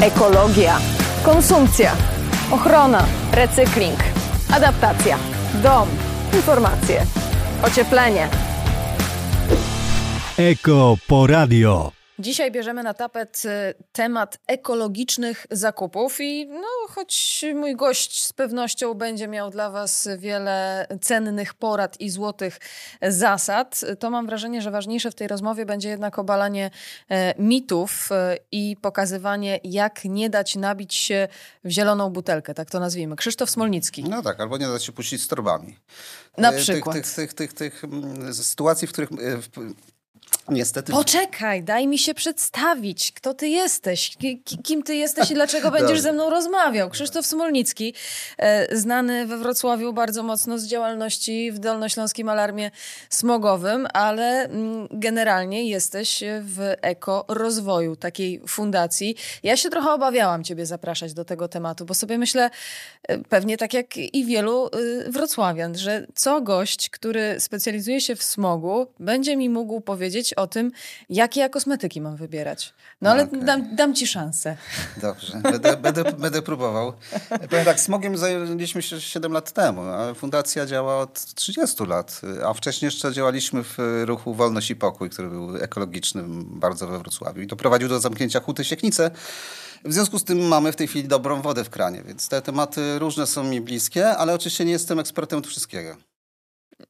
ekologia, konsumpcja, ochrona, recykling, adaptacja, dom, informacje, ocieplenie. Eko Poradio. Dzisiaj bierzemy na tapet y, temat ekologicznych zakupów i no, choć mój gość z pewnością będzie miał dla Was wiele cennych porad i złotych zasad, to mam wrażenie, że ważniejsze w tej rozmowie będzie jednak obalanie e, mitów e, i pokazywanie, jak nie dać nabić się w zieloną butelkę, tak to nazwijmy. Krzysztof Smolnicki. No tak, albo nie dać się puścić z torbami. Na E, przykład. Tych, tych, tych, tych, tych mm, sytuacji, w których niestety... Poczekaj, daj mi się przedstawić. Kto ty jesteś? Ki- ki- Kim ty jesteś i dlaczego będziesz ze mną rozmawiał? Krzysztof Smolnicki, e, znany we Wrocławiu bardzo mocno z działalności w Dolnośląskim Alarmie Smogowym, ale mm, generalnie jesteś w Eko Rozwoju, takiej fundacji. Ja się trochę obawiałam ciebie zapraszać do tego tematu, bo sobie myślę, e, pewnie tak jak i wielu y, wrocławian, że co gość, który specjalizuje się w smogu, będzie mi mógł powiedzieć o tym, jakie ja kosmetyki mam wybierać. No ale Okej. dam, dam ci szansę. Dobrze, będę, będę, będę próbował. Powiem tak, smogiem zajęliśmy się 7 lat temu, a fundacja działa od 30 lat, a wcześniej jeszcze działaliśmy w ruchu Wolność i Pokój, który był ekologiczny bardzo we Wrocławiu i doprowadził do zamknięcia Huty Sieknice. W związku z tym mamy w tej chwili dobrą wodę w kranie, więc te tematy różne są mi bliskie, ale oczywiście nie jestem ekspertem od wszystkiego.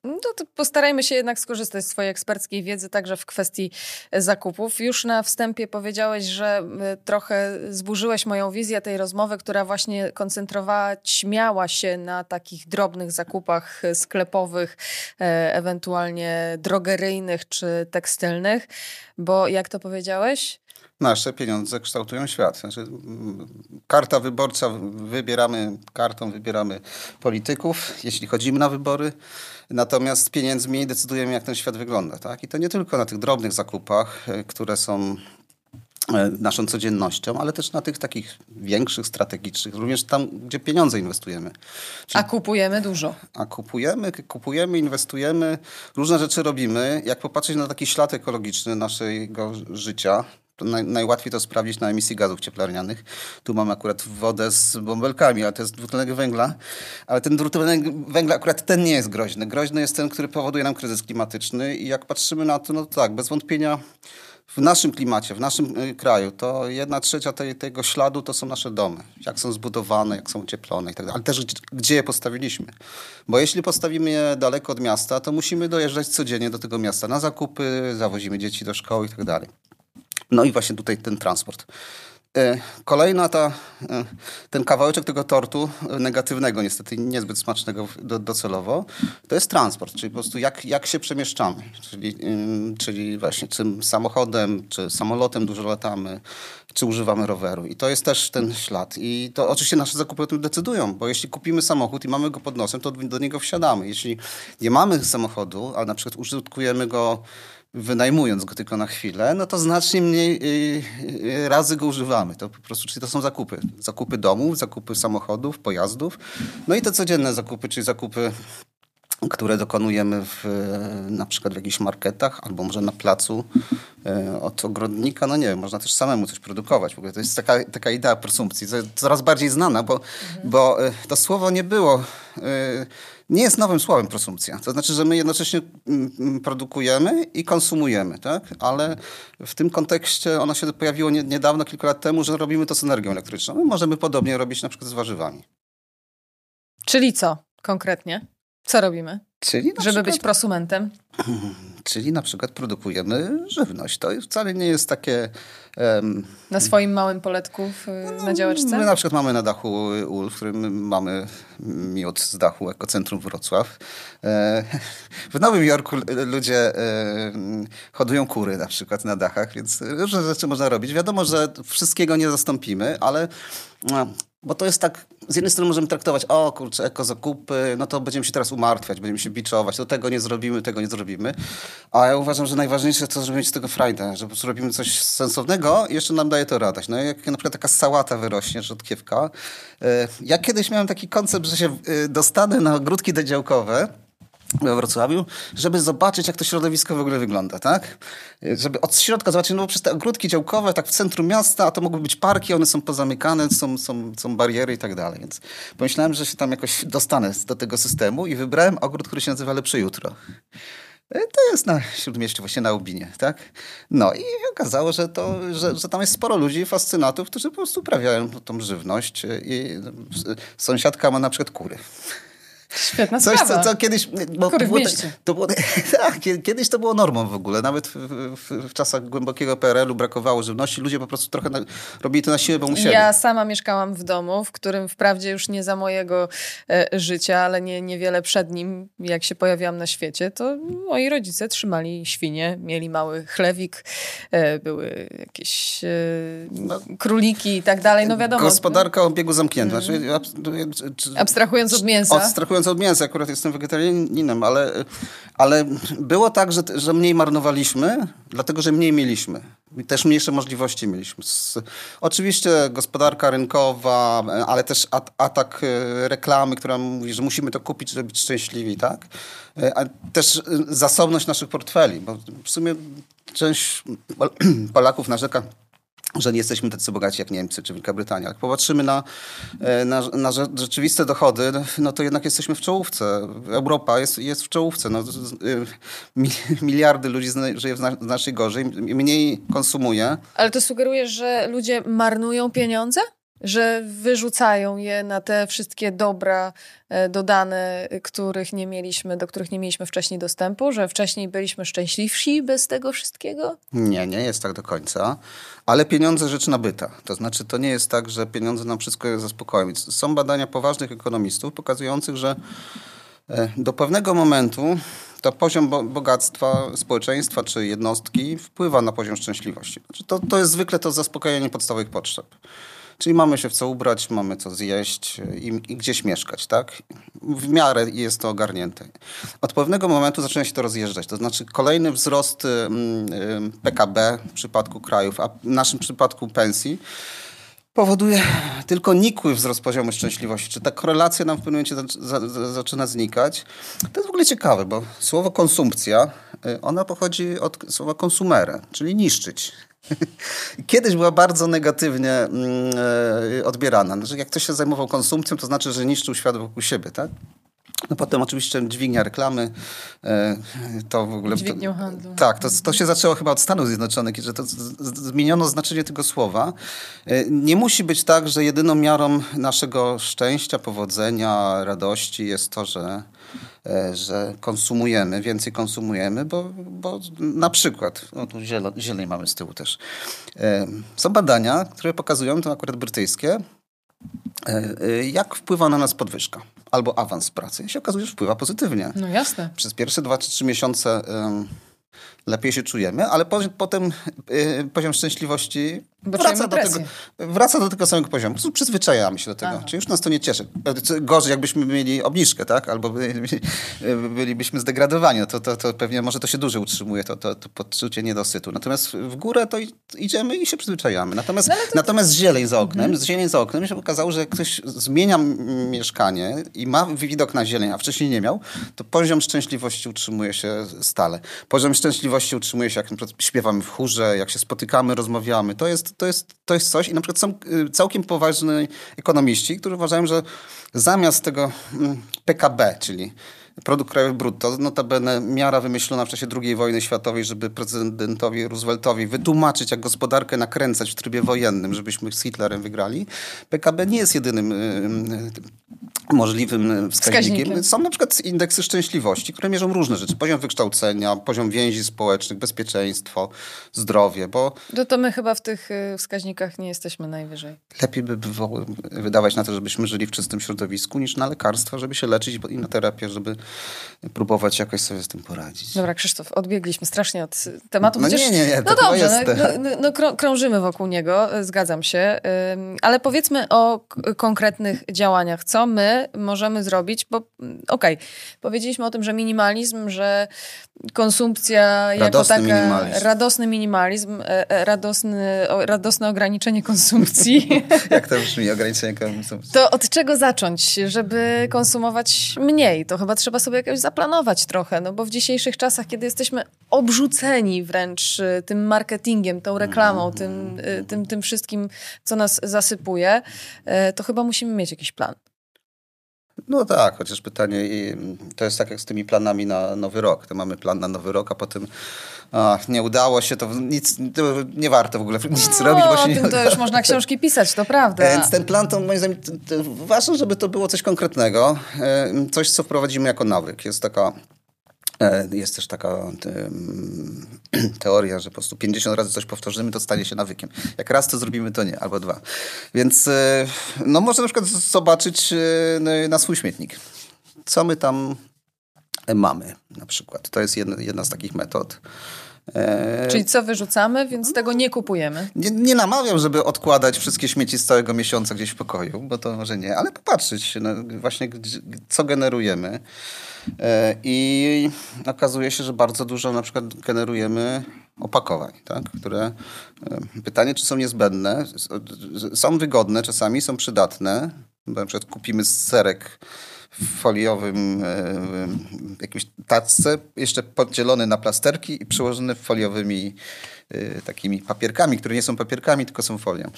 No to postarajmy się jednak skorzystać z Twojej eksperckiej wiedzy także w kwestii e, zakupów. Już na wstępie powiedziałeś, że e, trochę zburzyłeś moją wizję tej rozmowy, która właśnie koncentrowała, śmiała się na takich drobnych zakupach e, sklepowych, ewentualnie drogeryjnych czy tekstylnych, bo jak to powiedziałeś? Nasze pieniądze kształtują świat. Znaczy, karta wyborcza, wybieramy kartą, wybieramy polityków, jeśli chodzimy na wybory. Natomiast pieniędzmi decydujemy, jak ten świat wygląda. Tak? I to nie tylko na tych drobnych zakupach, e, które są e, naszą codziennością, ale też na tych takich większych, strategicznych, również tam, gdzie pieniądze inwestujemy. A kupujemy dużo. A kupujemy, kupujemy, inwestujemy, różne rzeczy robimy. Jak popatrzeć na taki ślad ekologiczny naszego życia, naj, najłatwiej to sprawdzić na emisji gazów cieplarnianych. Tu mamy akurat wodę z bąbelkami, ale to jest dwutlenek węgla. Ale ten dwutlenek węgla, akurat ten nie jest groźny. Groźny jest ten, który powoduje nam kryzys klimatyczny i jak patrzymy na to, no to tak, bez wątpienia w naszym klimacie, w naszym y, kraju, to jedna trzecia tej, tego śladu to są nasze domy. Jak są zbudowane, jak są ocieplone i tak. Ale też gdzie- je postawiliśmy. Bo jeśli postawimy je daleko od miasta, to musimy dojeżdżać codziennie do tego miasta na zakupy, zawozimy dzieci do szkoły i tak. No i właśnie tutaj ten transport. E, Kolejna ta, e, ten kawałeczek tego tortu, e, negatywnego niestety, niezbyt smacznego docelowo, to jest transport, czyli po prostu jak, jak się przemieszczamy. Czyli, czyli właśnie czym samochodem, czy samolotem dużo latamy, czy używamy roweru. I to jest też ten ślad. I to oczywiście nasze zakupy o tym decydują, bo jeśli kupimy samochód i mamy go pod nosem, to do niego wsiadamy. Jeśli nie mamy samochodu, a na przykład użytkujemy go wynajmując go tylko na chwilę, no to znacznie mniej y, y, razy go używamy. To po prostu, czyli to są zakupy. Zakupy domów, zakupy samochodów, pojazdów. No i te codzienne zakupy, czyli zakupy które dokonujemy w, na przykład w jakichś marketach albo może na placu e, od ogrodnika, no nie wiem, można też samemu coś produkować. W ogóle to jest taka, taka idea prosumpcji, co- coraz bardziej znana, bo, bo to słowo nie było, nie jest nowym słowem prosumpcja. To znaczy, że my jednocześnie mm, mm, produkujemy i konsumujemy, tak? Ale w tym kontekście ono się pojawiło nie, niedawno, kilka lat temu, że robimy to z energią elektryczną. My możemy podobnie robić na przykład z warzywami. Czyli co konkretnie? Co robimy, Czyli żeby przykład... być prosumentem? Czyli na przykład produkujemy żywność. To wcale nie jest takie. em, Na swoim małym poletku w, na działeczce? My na przykład mamy na dachu ul, w którym mamy miód z dachu Ekocentrum Wrocław. E, w Nowym Jorku ludzie e, hodują kury na przykład na dachach, więc różne rzeczy można robić. Wiadomo, że wszystkiego nie zastąpimy, ale no, bo to jest tak, z jednej strony możemy traktować, o kurczę, ekozakupy, no to będziemy się teraz umartwiać, będziemy się biczować, to tego nie zrobimy, tego nie zrobimy. A ja uważam, że najważniejsze to, żeby mieć z tego frajdę, że robimy coś sensownego i jeszcze nam daje to radość. No jak na przykład taka sałata wyrośnie, rzodkiewka. E, Ja kiedyś miałem taki koncept, że się e, dostanę na ogródki dodziałkowe we Wrocławiu, żeby zobaczyć, jak to środowisko w ogóle wygląda, tak? Żeby od środka zobaczyć, no bo przez te ogródki działkowe, tak w centrum miasta, a to mogły być parki, one są pozamykane, są, są, są bariery i tak dalej. Więc pomyślałem, że się tam jakoś dostanę do tego systemu i wybrałem ogród, który się nazywa Lepsze Jutro. E, to jest na Śródmieściu, właśnie na Ubinie, tak? No i okazało, że, to, że, że tam jest sporo ludzi, fascynatów, którzy po prostu uprawiają tą żywność i sąsiadka ma na przykład kury. Świetna Coś, sprawa. co, co kiedyś... Bo Kury było, to było, tak, kiedyś to było normą w ogóle. Nawet w, w, w czasach głębokiego PRL-u brakowało żywności. Ludzie po prostu trochę na, robili to na siłę, bo musieli. Ja sama mieszkałam w domu, w którym wprawdzie już nie za mojego e, życia, ale nie, niewiele przed nim, jak się pojawiłam na świecie, to moi rodzice trzymali świnie, mieli mały chlewik, e, były jakieś e, króliki i tak dalej, no wiadomo. Gospodarka o obiegu zamknięta. Czyli, Abstrahując od mięsa. Abstrahując od mięsa, akurat jestem wegetarianinem, ale, ale było tak, że, że mniej marnowaliśmy, dlatego że mniej mieliśmy. I też mniejsze możliwości mieliśmy. Z, oczywiście gospodarka rynkowa, ale też at, atak e, reklamy, która mówi, że musimy to kupić, żeby być szczęśliwi, tak? A też zasobność naszych portfeli, bo w sumie część Polaków narzeka że nie jesteśmy tacy bogaci jak Niemcy czy Wielka Brytania. Jak popatrzymy na, na, na rzeczywiste dochody, no to jednak jesteśmy w czołówce. Europa jest, jest w czołówce. No, miliardy ludzi żyje znacznie gorzej, mniej konsumuje. Ale to sugeruje, że ludzie marnują pieniądze? Że wyrzucają je na te wszystkie dobra dodane, których nie mieliśmy, do których nie mieliśmy wcześniej dostępu, że wcześniej byliśmy szczęśliwsi bez tego wszystkiego? Nie, nie jest tak do końca. Ale pieniądze rzecz nabyta. To znaczy, to nie jest tak, że pieniądze nam wszystko zaspokoją. Są badania poważnych ekonomistów pokazujących, że do pewnego momentu to poziom bogactwa społeczeństwa czy jednostki wpływa na poziom szczęśliwości. Znaczy to, to jest zwykle to zaspokojenie podstawowych potrzeb. Czyli mamy się w co ubrać, mamy co zjeść i, i, gdzieś mieszkać, tak? W miarę jest to ogarnięte. Od pewnego momentu zaczyna się to rozjeżdżać. To znaczy kolejny wzrost PKB w przypadku krajów, a w naszym przypadku pensji powoduje tylko nikły wzrost poziomu szczęśliwości. Czy ta korelacja nam w pewnym momencie za, za, zaczyna znikać? To jest w ogóle ciekawe, bo słowo konsumpcja, ona pochodzi od słowa konsumere, czyli niszczyć. Kiedyś była bardzo negatywnie mm, odbierana. Znaczy, jak ktoś się zajmował konsumpcją, to znaczy, że niszczył świat wokół siebie, tak? No potem oczywiście dźwignia reklamy, to w ogóle... Dźwignią handlu. Tak, to, to się zaczęło chyba od Stanów Zjednoczonych, że to zmieniono znaczenie tego słowa. Nie musi być tak, że jedyną miarą naszego szczęścia, powodzenia, radości jest to, że że konsumujemy, więcej konsumujemy, bo, bo na przykład, no tu zieleń mamy z tyłu też, są badania, które pokazują, to akurat brytyjskie, jak wpływa na nas podwyżka albo awans pracy. I się okazuje, że wpływa pozytywnie. No jasne. Przez pierwsze dwa czy trzy miesiące lepiej się czujemy, ale potem poziom szczęśliwości wraca do, tego, wraca do tego samego poziomu. Po prostu przyzwyczajamy się do tego. Aha. Czyli już nas to nie cieszy. Gorzej, jakbyśmy mieli obniżkę, tak? Albo bylibyśmy zdegradowani. No to, to, to pewnie może to się dłużej utrzymuje, to, to, to poczucie niedosytu. Natomiast w górę to idziemy i się przyzwyczajamy. Natomiast, no to... natomiast zieleń za oknem, mhm. zieleń za oknem się okazało, że jak ktoś zmienia mieszkanie i ma widok na zieleń, a wcześniej nie miał, to poziom szczęśliwości utrzymuje się stale. Poziom szczęśliwości utrzymuje się, jak na przykład śpiewamy w chórze, jak się spotykamy, rozmawiamy. To jest to jest, to jest coś i na przykład są y, całkiem poważni ekonomiści, którzy uważają, że zamiast tego mm, PKB, czyli produkt krajowy brutto, notabene miara wymyślona w czasie II wojny światowej, żeby prezydentowi Rooseveltowi wytłumaczyć, jak gospodarkę nakręcać w trybie wojennym, żebyśmy z Hitlerem wygrali. PKB nie jest jedynym y, możliwym wskaźnikiem. wskaźnikiem. Są na przykład indeksy szczęśliwości, które mierzą różne rzeczy. Poziom wykształcenia, poziom więzi społecznych, bezpieczeństwo, zdrowie, bo... To, to my chyba w tych y, wskaźnikach nie jesteśmy najwyżej. Lepiej by było wydawać na to, żebyśmy żyli w czystym środowisku, niż na lekarstwa, żeby się leczyć i na terapię, żeby próbować jakoś sobie z tym poradzić. Dobra, Krzysztof, odbiegliśmy strasznie od tematu. No nie, nie, nie. No dobrze, no, no, no, krążymy wokół niego, y, zgadzam się. Ale powiedzmy o konkretnych działaniach. Co my możemy zrobić, bo mm, okej, okay, powiedzieliśmy o tym, że minimalizm, że konsumpcja radosny jako taka minimalizm. radosny minimalizm, e, e, radosny, o, radosne ograniczenie konsumpcji. Jak to brzmi, ograniczenie konsumpcji? To od czego zacząć, żeby konsumować mniej? To chyba trzeba sobie jakoś zaplanować trochę, no bo w dzisiejszych czasach, kiedy jesteśmy obrzuceni wręcz y, tym marketingiem, tą reklamą, tym, y, tym, tym wszystkim, co nas zasypuje, to chyba musimy mieć jakiś plan. No tak, chociaż pytanie, i to jest tak jak z tymi planami na nowy rok. To mamy plan na nowy rok, a potem a, nie udało się, to nic, to nie warto w ogóle nic no, robić, bo się nie tym to już można książki pisać, to prawda. Więc ten plan to moim zdaniem to, to ważne, żeby to było coś konkretnego, e, coś co wprowadzimy jako nawyk. Jest taka jest też taka em, teoria, że po prostu 50 razy coś powtórzymy, to stanie się nawykiem. Jak raz to zrobimy, to nie, albo dwa. Więc e, no można na przykład zobaczyć e, na swój śmietnik. Co my tam mamy na przykład. To jest jedna, jedna z takich metod. E, Czyli co wyrzucamy, więc tego nie kupujemy. nie, nie namawiam, żeby odkładać wszystkie śmieci z całego miesiąca gdzieś w pokoju, bo to może nie, ale popatrzeć no, właśnie, co generujemy. E, I okazuje się, że bardzo dużo na przykład generujemy opakowań, tak? które e, pytanie, czy są niezbędne, są wygodne czasami, są przydatne. Bo Na przykład kupimy serek w foliowym e, jakimś tacce, jeszcze podzielony na plasterki i przyłożony foliowymi e, takimi papierkami, które nie są papierkami, tylko są folią.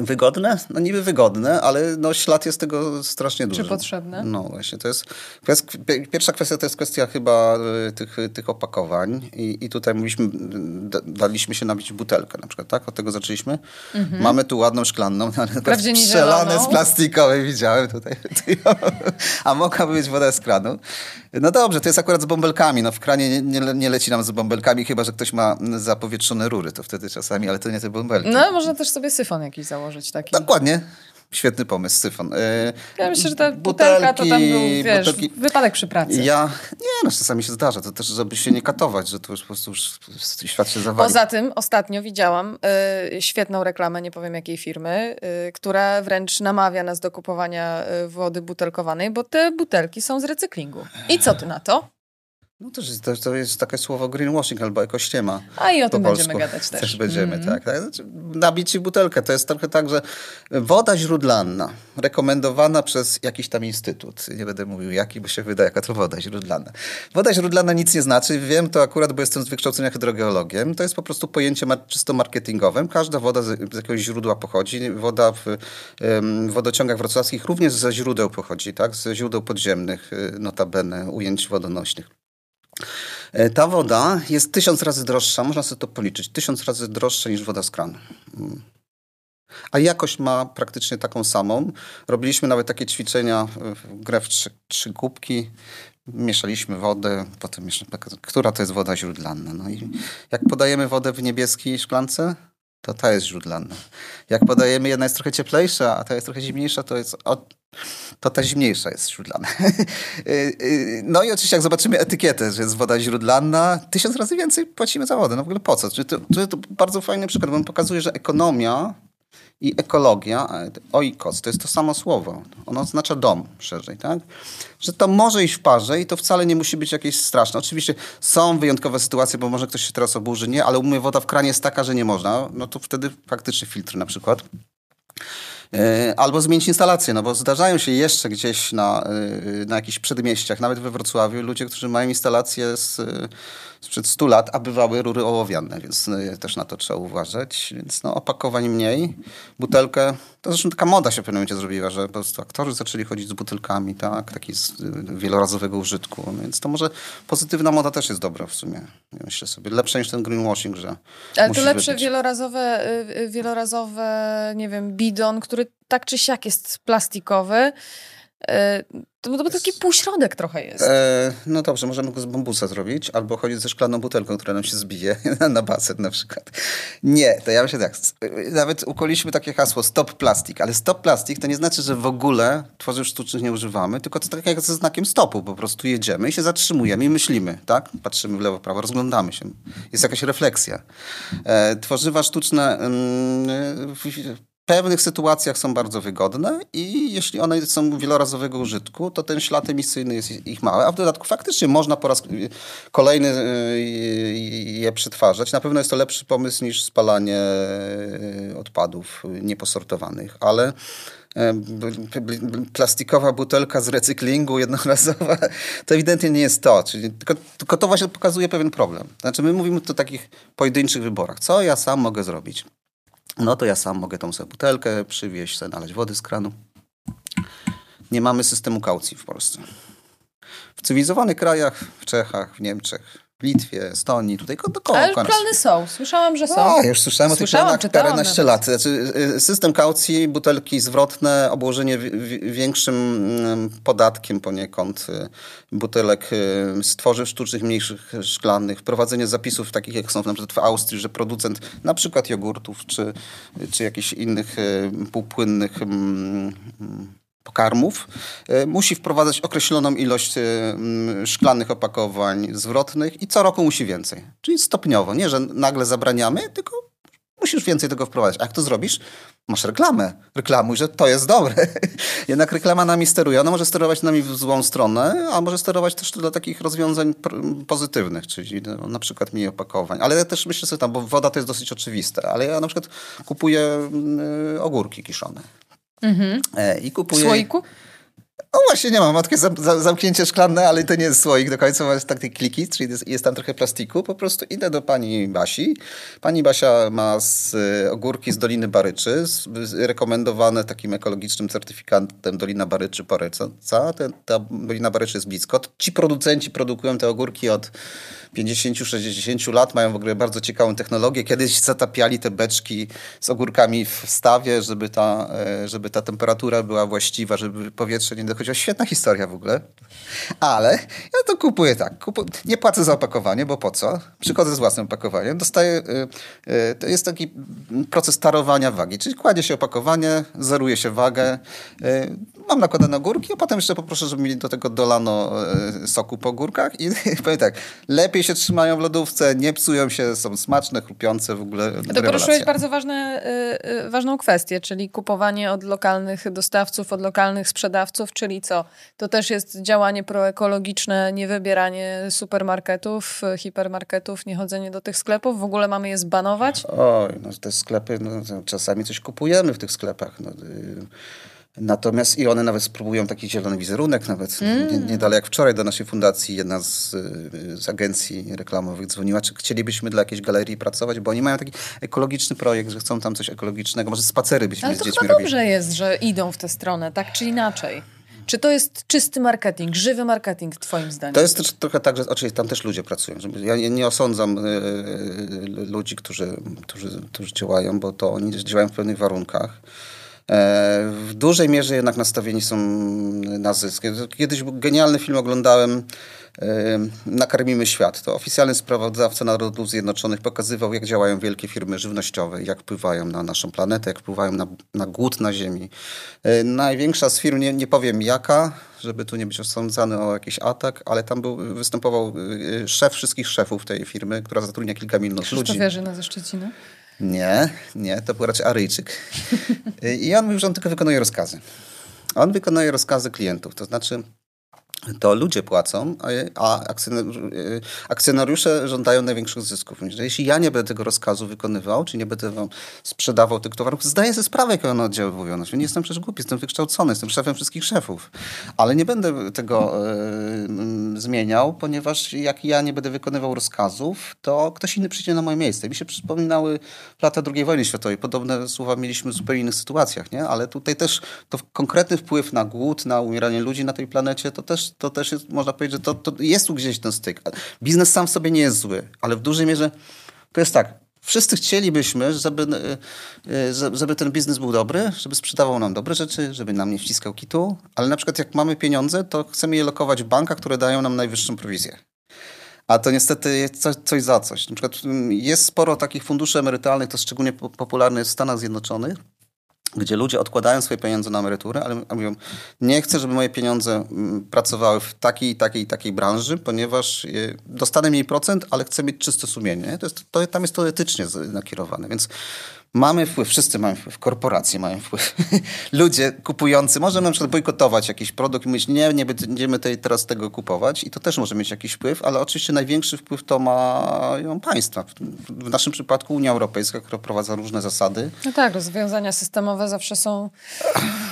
Wygodne? No niby wygodne, ale no ślad jest tego strasznie duży. potrzebne? No właśnie, to jest... Pierwsza kwestia to jest kwestia chyba e, tych, tych opakowań i, i tutaj mówiliśmy, da, daliśmy się nabić butelkę na przykład, tak? Od tego zaczęliśmy. Mamy tu ładną szklanną, ale zieloną. z plastikowej widziałem tutaj. A mogłaby być woda z kranu. No dobrze, to jest akurat z bąbelkami. No w kranie nie, nie, nie leci nam z bąbelkami, chyba że ktoś ma zapowietrzone rury, to wtedy czasami, ale to nie te bąbelki. No, można też sobie syfon jakiś założyć taki. Dokładnie. Świetny pomysł, syfon. E, Ja myślę, że ta butelka to tam był, wiesz, butelki- wypadek przy pracy. Ja, nie no, czasami się zdarza, to też, żeby się nie katować, że to już po prostu już świat się zawali. Poza tym ostatnio widziałam y, świetną reklamę, nie powiem jakiej firmy, y, która wręcz namawia nas do kupowania wody butelkowanej, bo te butelki są z recyklingu. I co ty na to? No to, jest- to, jest takie słowo greenwashing albo ekościema. A i o tym polsku. będziemy gadać też. Też będziemy, Mhm. tak. tak. Znaczy, nabić ci butelkę. To jest trochę tak, że woda źródlana, rekomendowana przez jakiś tam instytut. Nie będę mówił jaki, bo się wydaje, jaka to woda źródlana. Woda źródlana nic nie znaczy. Wiem to akurat, bo jestem z wykształcenia hydrogeologiem. To jest po prostu pojęcie czysto marketingowym. Każda woda z, jakiegoś źródła pochodzi. Woda w wodociągach wrocławskich również ze źródeł pochodzi, tak? Ze źródeł podziemnych, y, notabene, ujęć wodonośnych. E, Ta woda jest tysiąc razy droższa, można sobie to policzyć, tysiąc razy droższa niż woda z kranu. Mm. A jakość ma praktycznie taką samą. Robiliśmy nawet takie ćwiczenia, grę w trzy, trzy kubki, mieszaliśmy wodę, potem jeszcze, która to jest woda źródlana. No i jak podajemy wodę w niebieskiej szklance, to ta jest źródlana. Jak podajemy, jedna jest trochę cieplejsza, a ta jest trochę zimniejsza, to jest od, to ta zimniejsza jest źródlana. Y, y, no i oczywiście jak zobaczymy etykietę, że jest woda źródlana, tysiąc razy więcej płacimy za wodę. No w ogóle po co? To, to, to bardzo fajny przykład, bo on pokazuje, że ekonomia i ekologia, oikos, to jest to samo słowo. Ono oznacza dom szerzej, tak? Że to może iść w parze i to wcale nie musi być jakieś straszne. Oczywiście są wyjątkowe sytuacje, bo może ktoś się teraz oburzy, nie, ale u mnie woda w kranie jest taka, że nie można, no to wtedy faktycznie filtry na przykład. E, Albo zmienić instalację, no bo zdarzają się jeszcze gdzieś na, e, na jakichś przedmieściach, nawet we Wrocławiu, ludzie, którzy mają instalacje z, e, sprzed 100 lat, a bywały rury ołowiane, więc też na to trzeba uważać. Więc no, opakowań mniej. Butelkę, to zresztą taka moda się w pewnym momencie zrobiła, że po prostu aktorzy zaczęli chodzić z butelkami, tak, taki z e, wielorazowego użytku, więc to może pozytywna moda też jest dobra w sumie. Myślę sobie, lepsze niż ten greenwashing, że Ale to lepsze wypić. wielorazowe, y, y, wielorazowe, nie wiem, bidon, który tak czy siak jest plastikowy. Y, To, to taki półśrodek trochę jest. E, no dobrze, możemy go z bambusa zrobić, albo chodzić ze szklaną butelką, która nam się zbije na basen na przykład. Nie, to ja myślę tak, s- nawet ukoliliśmy takie hasło stop plastik, ale stop plastik to nie znaczy, że w ogóle tworzyw sztucznych nie używamy, tylko to tak jak ze znakiem stopu, po prostu jedziemy i się zatrzymujemy i myślimy, tak? Patrzymy w lewo, w prawo, rozglądamy się. Jest jakaś refleksja. E, tworzywa sztuczne mm, w- pewnych sytuacjach są bardzo wygodne i jeśli one są wielorazowego użytku, to ten ślad emisyjny jest ich mały, a w dodatku faktycznie można po raz kolejny je przetwarzać. Na pewno jest to lepszy pomysł niż spalanie odpadów nieposortowanych, ale plastikowa butelka z recyklingu jednorazowa, to ewidentnie nie jest to. Czyli tylko, tylko to właśnie pokazuje pewien problem. Znaczy my mówimy tu o takich pojedynczych wyborach. Co ja sam mogę zrobić? No to ja sam mogę tą sobie butelkę przywieźć, sobie nalać wody z kranu. Nie mamy systemu kaucji w Polsce. W cywilizowanych krajach, w Czechach, w Niemczech, Litwie, Estonii, tutaj koło Ale plany są, słyszałam, że są. A, już słyszałem o tych planach paręnaście lat. Znaczy, y, system kaucji, butelki zwrotne, obłożenie większym mm, podatkiem poniekąd y, butelek y, z tworzyw sztucznych, mniejszych, szklanych, wprowadzenie zapisów takich jak są na przykład w Austrii, że producent na przykład jogurtów czy, czy jakichś innych półpłynnych mm, pokarmów e, musi wprowadzać określoną ilość e, szklanych opakowań zwrotnych i co roku musi więcej. Czyli stopniowo. Nie, że nagle zabraniamy, tylko musisz więcej tego wprowadzić. A jak to zrobisz? Masz reklamę. Reklamuj, że to jest dobre. Jednak reklama nami steruje. Ona może sterować nami w złą stronę, a może sterować też do takich rozwiązań pozytywnych, czyli no, na przykład mniej opakowań. Ale ja też myślę sobie tam, bo woda to jest dosyć oczywiste, ale ja na przykład kupuję y, ogórki kiszone. Mhm. E, I kupuję... W słoiku? No właśnie nie mam, mam takie zamknięcie szklane, ale to nie jest słoik do końca, jest takie kliki, czyli jest, tam trochę plastiku. Po prostu idę do pani Basi. Pani Basia ma z, e, ogórki z Doliny Baryczy, z, rekomendowane takim ekologicznym certyfikatem Dolina Baryczy Poryca. ta Dolina Baryczy jest blisko. Ci producenci produkują te ogórki od 50-60 lat, mają w ogóle bardzo ciekawą technologię. Kiedyś zatapiali te beczki z ogórkami w stawie, żeby ta, e, żeby ta temperatura była właściwa, żeby powietrze nie dochodziło. Świetna historia w ogóle. Ale ja to kupuję tak. Kupuję. Nie płacę za opakowanie, bo po co? Przychodzę z własnym opakowaniem. Dostaję, y, y, to jest taki proces tarowania wagi, czyli kładzie się opakowanie, zeruje się wagę. Y, mam nakładane ogórki, a potem jeszcze poproszę, żeby mi do tego dolano soku po ogórkach i powiem tak, lepiej się trzymają w lodówce, nie psują się, są smaczne, chrupiące w ogóle. To poruszyłeś bardzo ważne, ważną kwestię, czyli kupowanie od lokalnych dostawców, od lokalnych sprzedawców, czyli co? To też jest działanie proekologiczne, nie wybieranie supermarketów, hipermarketów, nie chodzenie do tych sklepów? W ogóle mamy je zbanować? Oj, no te sklepy, no, czasami coś kupujemy w tych sklepach. No, y, Natomiast i one nawet spróbują taki zielony wizerunek, nawet mm. nie, dalej jak wczoraj do naszej fundacji jedna z, z, agencji reklamowych dzwoniła, czy chcielibyśmy dla jakiejś galerii pracować, bo oni mają taki ekologiczny projekt, że chcą tam coś ekologicznego, może spacery byśmy Ale z to dziećmi chyba dobrze jest, że idą w tę stronę, tak czy inaczej. Czy to jest czysty marketing, żywy marketing twoim zdaniem? To jest też trochę tak, że oczywiście tam też ludzie pracują. Ja nie osądzam y, y, ludzi, którzy, którzy, którzy działają, bo to oni działają w pewnych warunkach. E, w dużej mierze jednak nastawieni są na zysk. Kiedyś genialny film oglądałem Nakarmimy świat. To oficjalny sprawozdawca Narodów Zjednoczonych pokazywał, jak działają wielkie firmy żywnościowe, jak wpływają na naszą planetę, jak wpływają na, na głód na Ziemi. E, największa z firm, nie, nie powiem jaka, żeby tu nie być osądzany o jakiś atak, ale tam był, występował e, szef wszystkich szefów tej firmy, która zatrudnia kilka milionów Krzysztof ludzi. Jarzyna ze Szczecina? Nie, nie, to był raczej Aryjczyk. I on mówił, że on tylko wykonuje rozkazy. On wykonuje rozkazy klientów, to znaczy to ludzie płacą, a akcjonariusze żądają największych zysków. Jeśli ja nie będę tego rozkazu wykonywał, czy nie będę wam sprzedawał tych towarów, zdaję sobie sprawę, jak one oddziaływują. Znaczy, nie jestem przecież głupi, jestem wykształcony, jestem szefem wszystkich szefów. Ale nie będę tego e, zmieniał, ponieważ jak ja nie będę wykonywał rozkazów, to ktoś inny przyjdzie na moje miejsce. Mi się przypominały lata II wojny światowej. Podobne słowa mieliśmy w zupełnie innych sytuacjach, nie? ale tutaj też to konkretny wpływ na głód, na umieranie ludzi na tej planecie, to też to też jest, można powiedzieć, że to, to jest tu gdzieś ten styk. Biznes sam w sobie nie jest zły, ale w dużej mierze to jest tak. Wszyscy chcielibyśmy, żeby, e, e, żeby ten biznes był dobry, żeby sprzedawał nam dobre rzeczy, żeby nam nie wciskał kitu, ale na przykład jak mamy pieniądze, to chcemy je lokować w bankach, które dają nam najwyższą prowizję. A to niestety jest coś, coś za coś. Na przykład mm, jest sporo takich funduszy emerytalnych, to szczególnie popularne jest w Stanach Zjednoczonych, gdzie ludzie odkładają swoje pieniądze na emeryturę, ale mówią, nie chcę, żeby moje pieniądze mm, pracowały w takiej, takiej, takiej branży, ponieważ dostanę mniej procent, ale chcę mieć czyste sumienie. To jest, to, tam jest to etycznie nakierowane, więc Mamy wpływ, wszyscy mamy wpływ, korporacje mają wpływ. Ludzie kupujący, możemy na przykład bojkotować jakiś produkt i mówić, nie, nie będziemy tej, teraz tego kupować i to też może mieć jakiś wpływ, ale oczywiście największy wpływ to mają państwa. W naszym przypadku Unia Europejska, która wprowadza różne zasady. No tak, rozwiązania systemowe zawsze są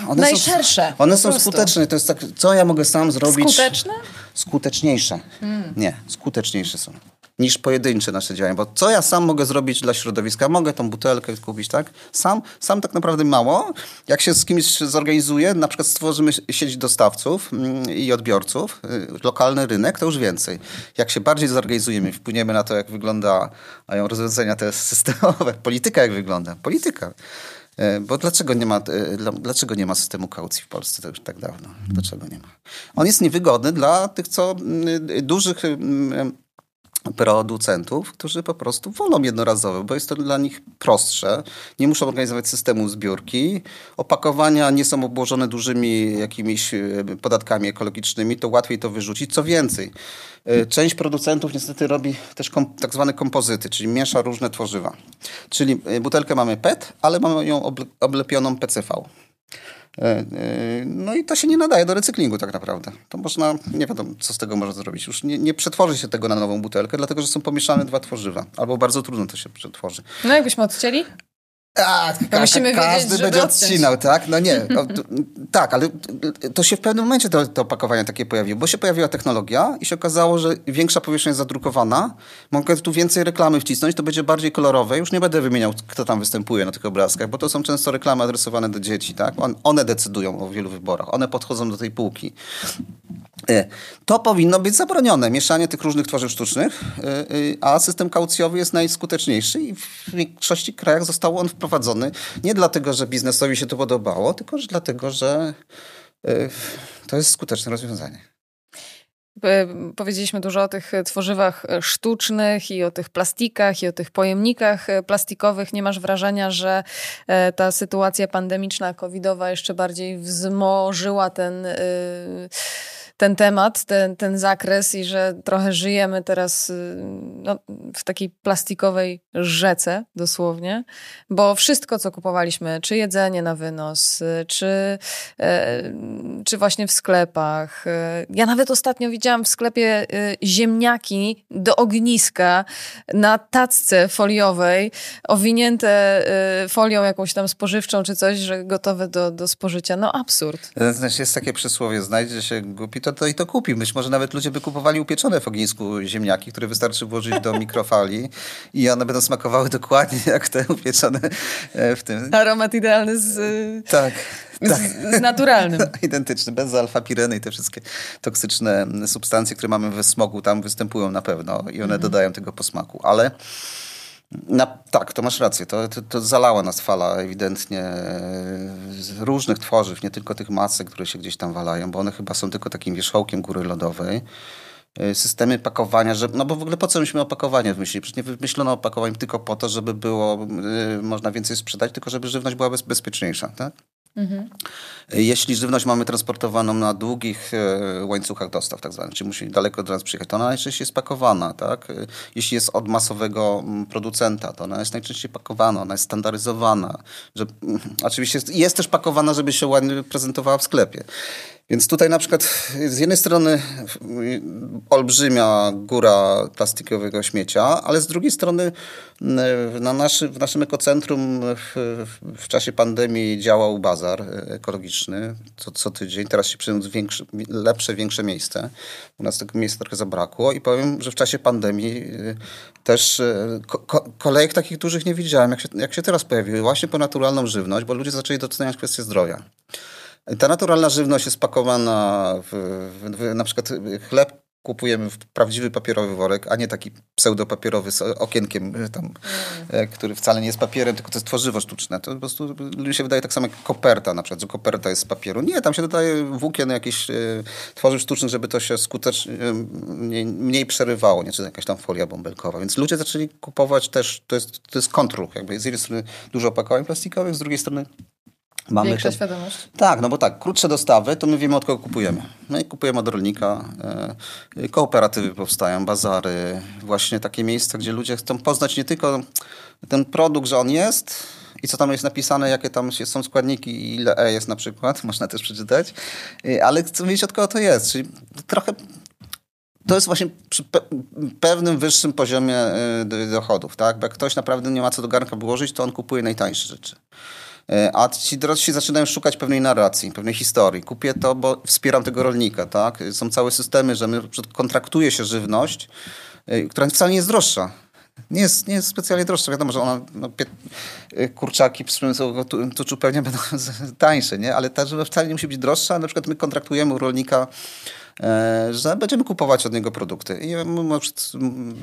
one najszersze. Są, one są skuteczne. To jest tak, co ja mogę sam zrobić? Skuteczne? Skuteczniejsze. Hmm. Nie, skuteczniejsze są niż pojedyncze nasze działania. Bo co ja sam mogę zrobić dla środowiska? Mogę tą butelkę kupić, tak? Sam, sam tak naprawdę mało. Jak się z kimś zorganizuje, na przykład stworzymy sieć dostawców mm, i odbiorców, y, lokalny rynek, to już więcej. Jak się bardziej zorganizujemy, wpłyniemy na to, jak wyglądają rozwiązania te systemowe, polityka jak wygląda. Polityka. Y, bo dlaczego nie, ma, y, dlaczego nie ma systemu kaucji w Polsce to już tak dawno? Dlaczego nie ma? On jest niewygodny dla tych, co dużych producentów, którzy po prostu wolą jednorazowe, bo jest to dla nich prostsze. Nie muszą organizować systemu zbiórki. Opakowania nie są obłożone dużymi jakimiś e, podatkami ekologicznymi, to łatwiej to wyrzucić. Co więcej, e, część producentów niestety robi też tak zwane kompozyty, czyli miesza różne tworzywa. Czyli e, butelkę mamy PET, ale mamy ją oblepioną PCV. E, e, no i to się nie nadaje do recyklingu tak naprawdę. To można, nie wiadomo co z tego można zrobić. Już nie, nie przetworzy się tego na nową butelkę, dlatego że są pomieszane dwa tworzywa. Albo bardzo trudno to się przetworzy. No jakbyśmy odcięli? A, ka musimy każdy wiedzieć, będzie odcinał, tak? No nie, no, to, tak, ale to się w pewnym momencie to, to opakowanie takie pojawiło, bo się pojawiła technologia i się okazało, że większa powierzchnia jest zadrukowana, mogę tu więcej reklamy wcisnąć, to będzie bardziej kolorowe, już nie będę wymieniał, kto tam występuje na tych obrazkach, bo to są często reklamy adresowane do dzieci, tak? one decydują o wielu wyborach, one podchodzą do tej półki. E, to powinno być zabronione, mieszanie tych różnych tworzyw sztucznych, e, e, a system kaucjowy jest najskuteczniejszy i w większości krajach został on wprowadzony nie dlatego, że biznesowi się to podobało, tylko dlatego, że to jest skuteczne rozwiązanie. Powiedzieliśmy dużo o tych tworzywach sztucznych i o tych plastikach i o tych pojemnikach plastikowych. Nie masz wrażenia, że ta sytuacja pandemiczna, covidowa jeszcze bardziej wzmożyła ten ten temat, ten, ten zakres i że trochę żyjemy teraz y, no, w takiej plastikowej rzece dosłownie, bo wszystko, co kupowaliśmy, czy jedzenie na wynos, y, czy, e, czy właśnie w sklepach. Y, ja nawet ostatnio widziałam w sklepie ziemniaki do ogniska na tacce foliowej, owinięte folią jakąś tam spożywczą czy coś, że gotowe do, do spożycia. No absurd. Znaczy jest takie przysłowie, znajdzie się głupi, to, to i to kupi. Być może nawet ludzie by kupowali upieczone w ognisku ziemniaki, które wystarczy włożyć do mikrofali i one będą smakowały dokładnie jak te upieczone e, w tym. Aromat idealny z... Tak. Z, tak. z naturalnym. Identyczny, bez alfa-pireny i te wszystkie toksyczne substancje, które mamy we smogu, tam występują na pewno i one mhm. dodają tego posmaku. Ale na, tak, to masz rację. To, to, to, zalała nas fala ewidentnie z różnych tworzyw, nie tylko tych masek, które się gdzieś tam walają, bo one chyba są tylko takim wierzchołkiem góry lodowej. E, systemy pakowania, że, no bo w ogóle po co myśmy opakowanie wymyślili? Przecież nie wymyślono opakowań tylko po to, żeby było, y, można więcej sprzedać, tylko żeby żywność była bez, bezpieczniejsza, tak? Mhm. Jeśli żywność mamy transportowaną na długich e, łańcuchach dostaw, tak zwanych, czyli musi daleko do nas przyjechać, to ona najczęściej jest pakowana. Tak? E, jeśli jest od masowego mm, producenta, to ona jest najczęściej pakowana, ona jest standaryzowana. Że, mm, oczywiście jest, jest też pakowana, żeby się ładnie prezentowała w sklepie. Więc tutaj na przykład z jednej strony olbrzymia góra plastikowego śmiecia, ale z drugiej strony na naszy, w naszym ekocentrum w, w czasie pandemii działał bazar ekologiczny co, co tydzień. Teraz się większe, lepsze, większe miejsce. U nas tego miejsca trochę zabrakło i powiem, że w czasie pandemii y, też y, ko kolejek takich dużych nie widziałem, jak się, jak się teraz pojawiły, właśnie po naturalną żywność, bo ludzie zaczęli doceniać kwestię zdrowia. Ta naturalna żywność jest pakowana w, w, na przykład chleb kupujemy w prawdziwy papierowy worek, a nie taki pseudopapierowy z okienkiem e, tam, mm. który wcale nie jest papierem, tylko to jest tworzywo sztuczne. To po prostu ludziom się wydaje tak samo jak koperta na przykład, że koperta jest z papieru. Nie, tam się dodaje włókien jakichś e, tworzyw sztucznych, żeby to się skutecznie e, mniej, mniej przerywało, nie, czy jakaś tam folia bąbelkowa. Więc ludzie zaczęli kupować też, to jest, to jest kontrol, jakby z jednej strony dużo opakowań plastikowych, z drugiej strony Mamy Większa świadomość. Tak, no bo tak, krótsze dostawy, to my wiemy od kogo kupujemy. My kupujemy od rolnika, e, kooperatywy powstają, bazary, właśnie takie miejsca, gdzie ludzie chcą poznać nie tylko ten produkt, że on jest i co tam jest napisane, jakie tam są składniki i ile E jest na przykład, można też przeczytać, y, ale chcę wiedzieć od kogo to jest, czyli trochę to jest właśnie przy pe pewnym wyższym poziomie y, dochodów, tak? Bo jak ktoś naprawdę nie ma co do garnka wyłożyć, to on kupuje najtańsze rzeczy. Y, a ci drodzy zaczynają szukać pewnej narracji, pewnej historii. Kupię to, bo wspieram tego rolnika, tak? Są całe systemy, że my kontraktuje się żywność, która wcale nie jest droższa. Nie jest, nie jest specjalnie droższa. Wiadomo, że ona, no, y, kurczaki z przemysłowego tuczu pewnie będą tańsze, nie? ale ta żywność wcale nie musi być droższa. Na przykład my kontraktujemy u rolnika, e, że będziemy kupować od niego produkty i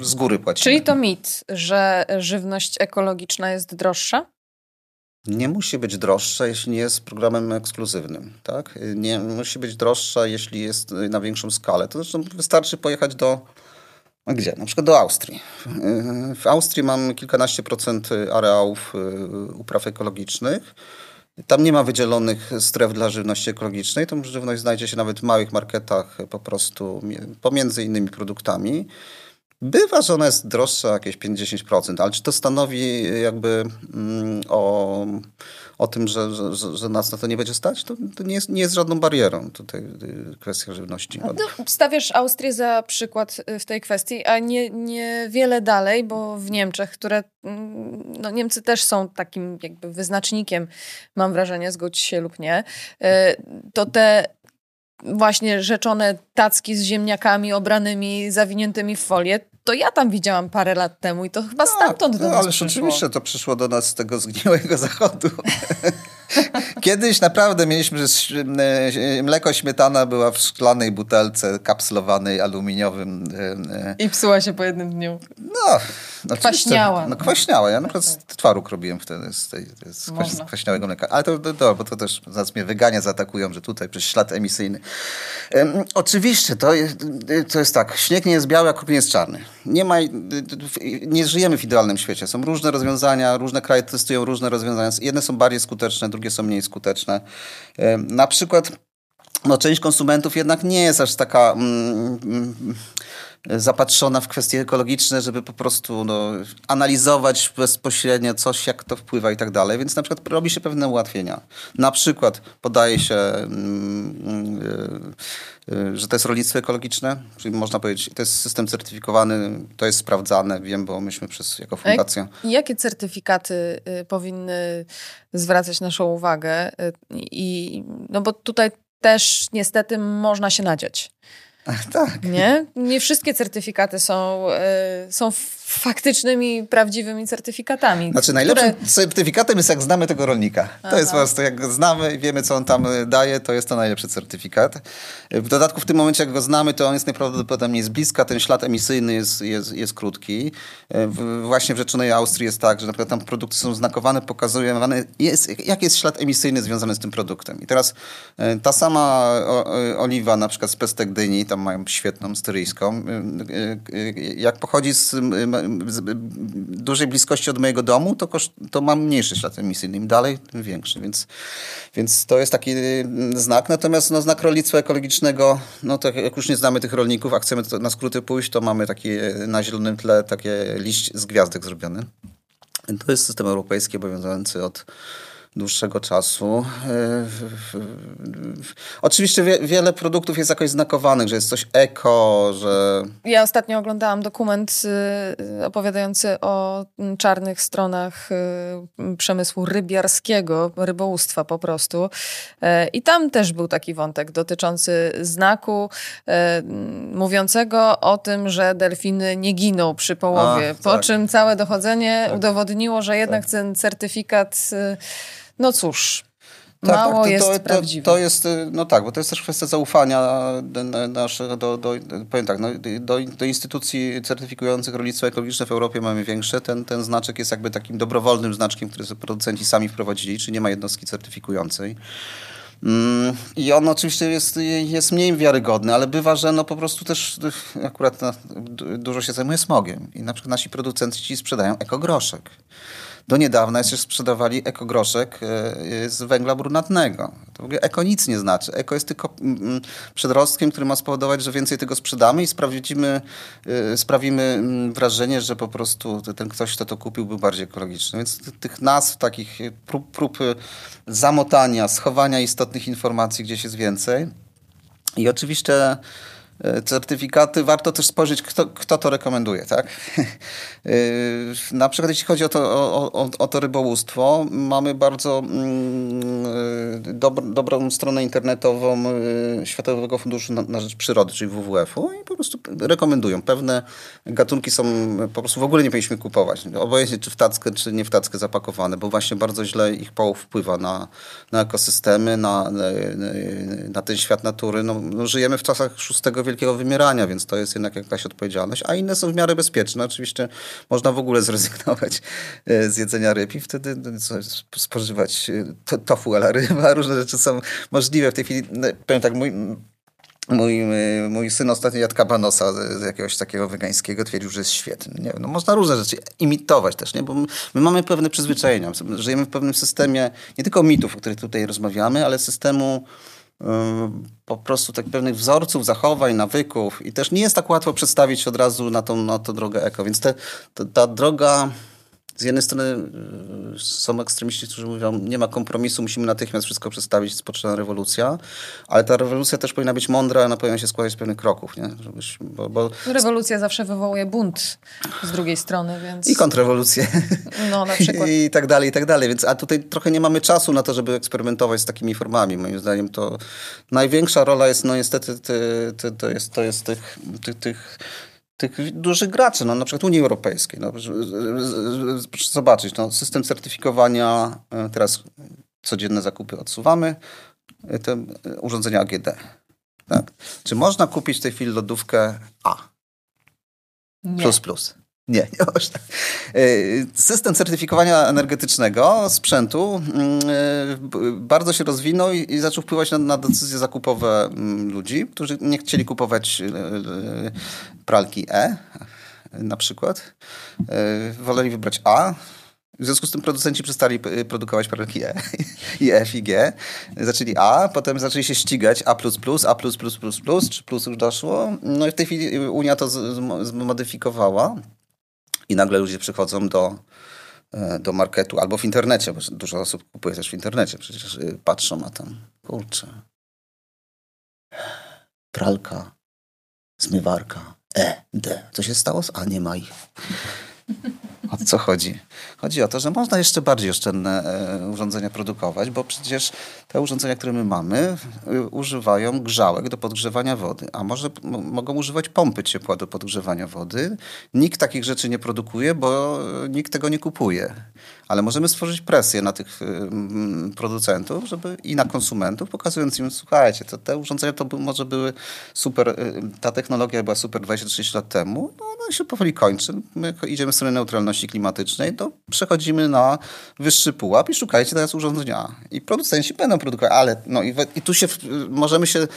z góry płacimy. Czyli to mit, że żywność ekologiczna jest droższa? Nie musi być droższa, jeśli nie jest programem ekskluzywnym. Tak? Nie musi być droższa, jeśli jest na większą skalę. To zresztą wystarczy pojechać do gdzie? Na przykład do Austrii. W Austrii mam kilkanaście procent areałów y, upraw ekologicznych. Tam nie ma wydzielonych stref dla żywności ekologicznej. Tą żywność znajdzie się nawet w małych marketach po prostu pomiędzy innymi produktami. Bywa, że ona jest droższa jakieś 50%, ale czy to stanowi jakby mm, o o tym, że, że, że nas na to nie będzie stać, to, to nie, jest, nie jest żadną barierą tutaj y, kwestia żywności. No, stawiasz Austrię za przykład y, w tej kwestii, a nie, nie wiele dalej, bo w Niemczech, które mm, no Niemcy też są takim jakby wyznacznikiem, mam wrażenie, zgodź się lub nie, y, to te właśnie rzeczone tacki z ziemniakami obranymi, zawiniętymi w folię, to ja tam widziałam parę lat temu i to chyba tak, stamtąd do nas Ależ oczywiście to przyszło do nas z tego zgniłego zachodu. Kiedyś naprawdę mieliśmy, że e, mleko śmietana była w szklanej butelce kapslowanej aluminiowym. E, e. I psuła się po jednym dniu. No, no kwaśniała. No kwaśniała. Ja na przykład twaruk robiłem wtedy z, tej, z kwaśniałego mleka. Ale to, to, to, bo to też zaraz mnie wygania zaatakują, że tutaj przez ślad emisyjny. Um, oczywiście, to jest, to jest tak. Śnieg nie jest biały, a kruk nie jest czarny. Nie ma, nie żyjemy w idealnym świecie. Są różne rozwiązania, różne kraje testują różne rozwiązania. Jedne są bardziej skuteczne, drugie są mniej skuteczne. Na przykład no, część konsumentów jednak nie jest aż taka mm, mm, zapatrzona w kwestie ekologiczne, żeby po prostu no, analizować bezpośrednio coś, jak to wpływa i tak dalej. Więc na przykład robi się pewne ułatwienia. Na przykład podaje się, mm, y, y, że to jest rolnictwo ekologiczne, czyli można powiedzieć, to jest system certyfikowany, to jest sprawdzane, wiem, bo myśmy przez jako fundacja. Jak, jakie certyfikaty y, powinny zwracać naszą uwagę? I, no bo tutaj też niestety można się nadziać. Ach, tak. Nie? Nie wszystkie certyfikaty są, y, są faktycznymi, prawdziwymi certyfikatami. Znaczy najlepszym które... certyfikatem jest jak znamy tego rolnika. Aha. To jest po prostu jak go znamy i wiemy co on tam daje, to jest to najlepszy certyfikat. W dodatku w tym momencie jak go znamy, to on jest najprawdopodobniej z bliska, ten ślad emisyjny jest, jest, jest krótki. W, właśnie w rzeczonej Austrii jest tak, że na przykład tam produkty są znakowane, pokazują, jest, jaki jest ślad emisyjny związany z tym produktem. I teraz e, ta sama oliwa na przykład z pestek dyni, tam mają świetną styryjską, e, e, jak pochodzi z dużej bliskości od mojego domu, to, koszt, to mam mniejszy ślad emisyjny. Im dalej, tym większy. Więc, więc to jest taki mm, znak. Natomiast no, znak rolnictwa ekologicznego, no tak jak już nie znamy tych rolników, a chcemy na skróty pójść, to mamy takie na zielonym tle takie liść z gwiazdek zrobiony. To jest system europejski obowiązujący od dłuższego czasu. E, oczywiście wie, wiele produktów jest jakoś znakowanych, że jest coś eko, że... Ja ostatnio oglądałam dokument y, opowiadający o czarnych stronach y, przemysłu rybiarskiego, rybołówstwa po prostu. E, I tam też był taki wątek dotyczący znaku e, mówiącego o tym, że delfiny nie giną przy połowie. A, po tak. czym całe dochodzenie tak. udowodniło, że jednak tak. ten certyfikat y, no cóż, tak, Mało tak, to, jest to, to, to, jest, y, no tak, bo to jest też kwestia zaufania naszego do, do, powiem tak, no, do, do instytucji certyfikujących rolnictwo ekologiczne w Europie mamy większe. Ten, ten znaczek jest jakby takim dobrowolnym znaczkiem, który producenci sami wprowadzili, czy nie ma jednostki certyfikującej. Mm, I on oczywiście jest, jest mniej wiarygodny, ale bywa, że no po prostu też akurat dużo się zajmuje smogiem. I na przykład nasi producenci sprzedają ekogroszek do niedawna jeszcze sprzedawali ekogroszek e, z węgla brunatnego. To w ogóle eko nic nie znaczy. Eko jest tylko mm, mm, przedrostkiem, który ma spowodować, że więcej tego sprzedamy i sprawdzimy, e, sprawimy mm, wrażenie, że po prostu ten ktoś, kto to kupił, był bardziej ekologiczny. Więc tych nazw, takich prób, prób zamotania, schowania istotnych informacji gdzieś jest więcej. I oczywiście E, certyfikaty, warto też spojrzeć, kto, kto to rekomenduje. Tak? E, na przykład jeśli chodzi o to, o, o, o to rybołówstwo, mamy bardzo mm, e, dob dobrą stronę internetową Światowego Funduszu na, na Rzecz Przyrody, czyli WWF-u i po prostu rekomendują. Pewne gatunki są, po prostu w ogóle nie powinniśmy kupować. Obojętnie czy w tackę, czy nie w tackę zapakowane, bo właśnie bardzo źle ich połów wpływa na, na ekosystemy, na, na, na ten świat natury. No, no żyjemy w czasach szóstego wielkiego wymierania, więc to jest jednak jakaś odpowiedzialność, a inne są w miarę bezpieczne. Oczywiście można w ogóle zrezygnować e, z jedzenia ryb i wtedy no, spożywać e, tofu ale ryba. Różne rzeczy są możliwe. W tej chwili, no, powiem tak, mój Mój, e, mój syn ostatnio jadł kabanosa z, jakiegoś takiego wegańskiego, twierdził, że jest świetny. Nie no można różne rzeczy imitować też, nie? bo my, mamy pewne przyzwyczajenia. Żyjemy w pewnym systemie nie tylko mitów, o których tutaj rozmawiamy, ale systemu po prostu tak pewnych wzorców, zachowań, nawyków i też nie jest tak łatwo przedstawić od razu na tą, na tą drogę eko, więc te, ta, ta droga z jednej strony y, są ekstremiści, którzy mówią, nie ma kompromisu, musimy natychmiast wszystko przedstawić, spoczyna rewolucja, ale ta rewolucja też powinna być mądra, ona powinna się składać z pewnych kroków. Nie? Żebyś, bo, bo... Rewolucja zawsze wywołuje bunt z drugiej strony, więc... I kontrrewolucję. No, na przykład. I tak dalej, i tak dalej. Więc, a tutaj trochę nie mamy czasu na to, żeby eksperymentować z takimi formami. Moim zdaniem to największa rola jest, no niestety, ty, ty, to jest, to jest tych, tych, tych tych dużych graczy, no, na przykład Unii Europejskiej. No, proszę zobaczyć, no, system certyfikowania, e, teraz codzienne zakupy odsuwamy, e, te e, urządzenia AGD. Tak? Czy można kupić w tej chwili lodówkę A? Nie. Plus, plus. Nie, nie można. E, system certyfikowania energetycznego sprzętu mm, e, bardzo się rozwinął i zaczął wpływać na, na decyzje zakupowe mm, ludzi, którzy nie chcieli kupować e, pralki E na przykład. Woleli wybrać A, w związku z tym producenci przestali produkować pralki E i F i G. Zaczęli A, potem zaczęli się ścigać A++, A++, czy plus już doszło. No i w tej chwili Unia to zmodyfikowała. I nagle ludzie przychodzą do, e, do marketu albo w internecie, bo dużo osób kupuje też w internecie. Przecież y, patrzą, a tam, kurczę, pralka, zmywarka, E, D. Co się stało? A nie ma ich. O co chodzi? Chodzi o to, że można jeszcze bardziej oszczędne e, urządzenia produkować, bo przecież te urządzenia, które my mamy, e, używają grzałek do podgrzewania wody, a może mogą używać pompy ciepła do podgrzewania wody. Nikt takich rzeczy nie produkuje, bo nikt tego nie kupuje. Ale możemy stworzyć presję na tych producentów żeby, i na konsumentów, pokazując im, słuchajcie, to te urządzenia to by, może były super, e, ta technologia była super 23 lat temu, no ona się powoli kończy. My idziemy w stronę neutralności klimatycznej, to przechodzimy na wyższy pułap i szukajcie teraz urządzenia. I producenci będą produkować, ale no i, i tu się możemy się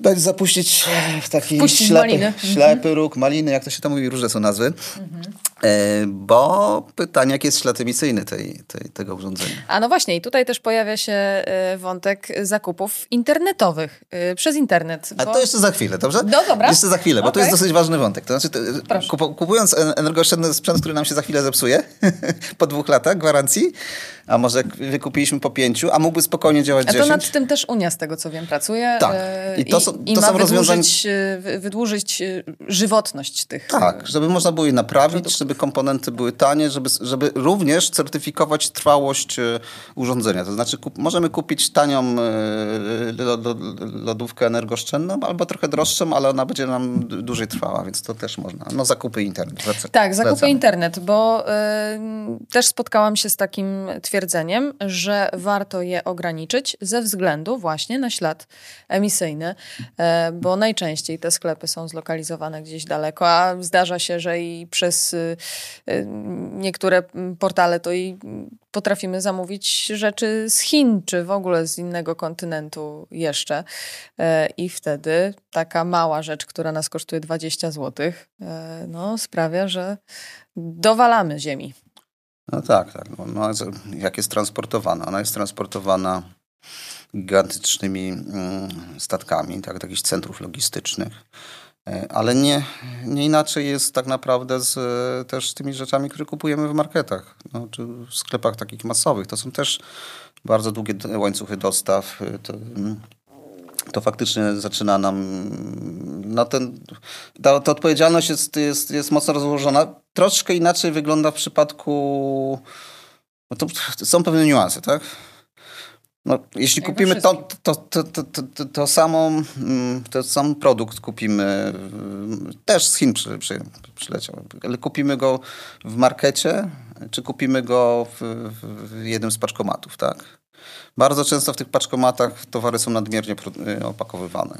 dać zapuścić w taki Wpuścić ślepy, maliny. ślepy Mhm. róg, maliny, jak to się tam mówi, różne są nazwy. E, bo pytanie, jaki jest ślad emisyjny tej, tej, tego urządzenia. A no właśnie, i tutaj też pojawia się e, wątek zakupów internetowych, e, przez internet. A bo- to jeszcze za chwilę, dobrze? No dobra. Jeszcze za chwilę, bo to Okej. jest dosyć ważny wątek. To znaczy, to, kupu- kupując en- energooszczędny sprzęt, który nam się za chwilę zepsuje, po dwóch latach gwarancji, a może wykupiliśmy po pięciu, a mógłby spokojnie działać A to 10. nad tym też Unia, z tego co wiem, pracuje. Tak. e, I to są- i to ma są rozwiązania- wydłużyć, e, wy- wydłużyć e, żywotność tych. Tak, żeby można było je naprawić, produktów. żeby komponenty były tanie, żeby, żeby również certyfikować trwałość e, urządzenia. To znaczy kup, możemy kupić tanią e, lo- lodówkę energooszczędną albo trochę droższą, ale ona będzie nam dłużej trwała, więc to też można. No zakupy internet. Zlecam. Tak, zakupy internet, bo y, też spotkałam się z takim twierdzeniem, że warto je ograniczyć ze względu właśnie na ślad emisyjny, e, bo najczęściej te sklepy są zlokalizowane gdzieś daleko, a zdarza się, że i przez y, y, niektóre portale to i potrafimy zamówić rzeczy z Chin, czy w ogóle z innego kontynentu jeszcze. E, I wtedy taka mała rzecz, która nas kosztuje 20 zł, no, sprawia, że dowalamy ziemi. No tak, tak. No, no, jak jest transportowana? Ona jest transportowana gigantycznymi mm, statkami, tak, do jakichś centrów logistycznych. E, ale nie, nie inaczej jest tak naprawdę z też tymi rzeczami, które kupujemy w marketach, no, czy w sklepach takich masowych. To są też bardzo długie łańcuchy dostaw. To, mm, to faktycznie zaczyna nam na ten, ta, ta odpowiedzialność jest, jest, jest mocno rozłożona. Troszkę inaczej wygląda w przypadku, no to są pewne niuanse, tak? No, jeśli kupimy to, to, to, to, to, to, samą, mm, to sam produkt kupimy, też z Chin przy, przy, przyleciał, ale kupimy go w markecie, czy kupimy go w, w jednym z paczkomatów, tak? Bardzo często w tych paczkomatach towary są nadmiernie y, opakowywane.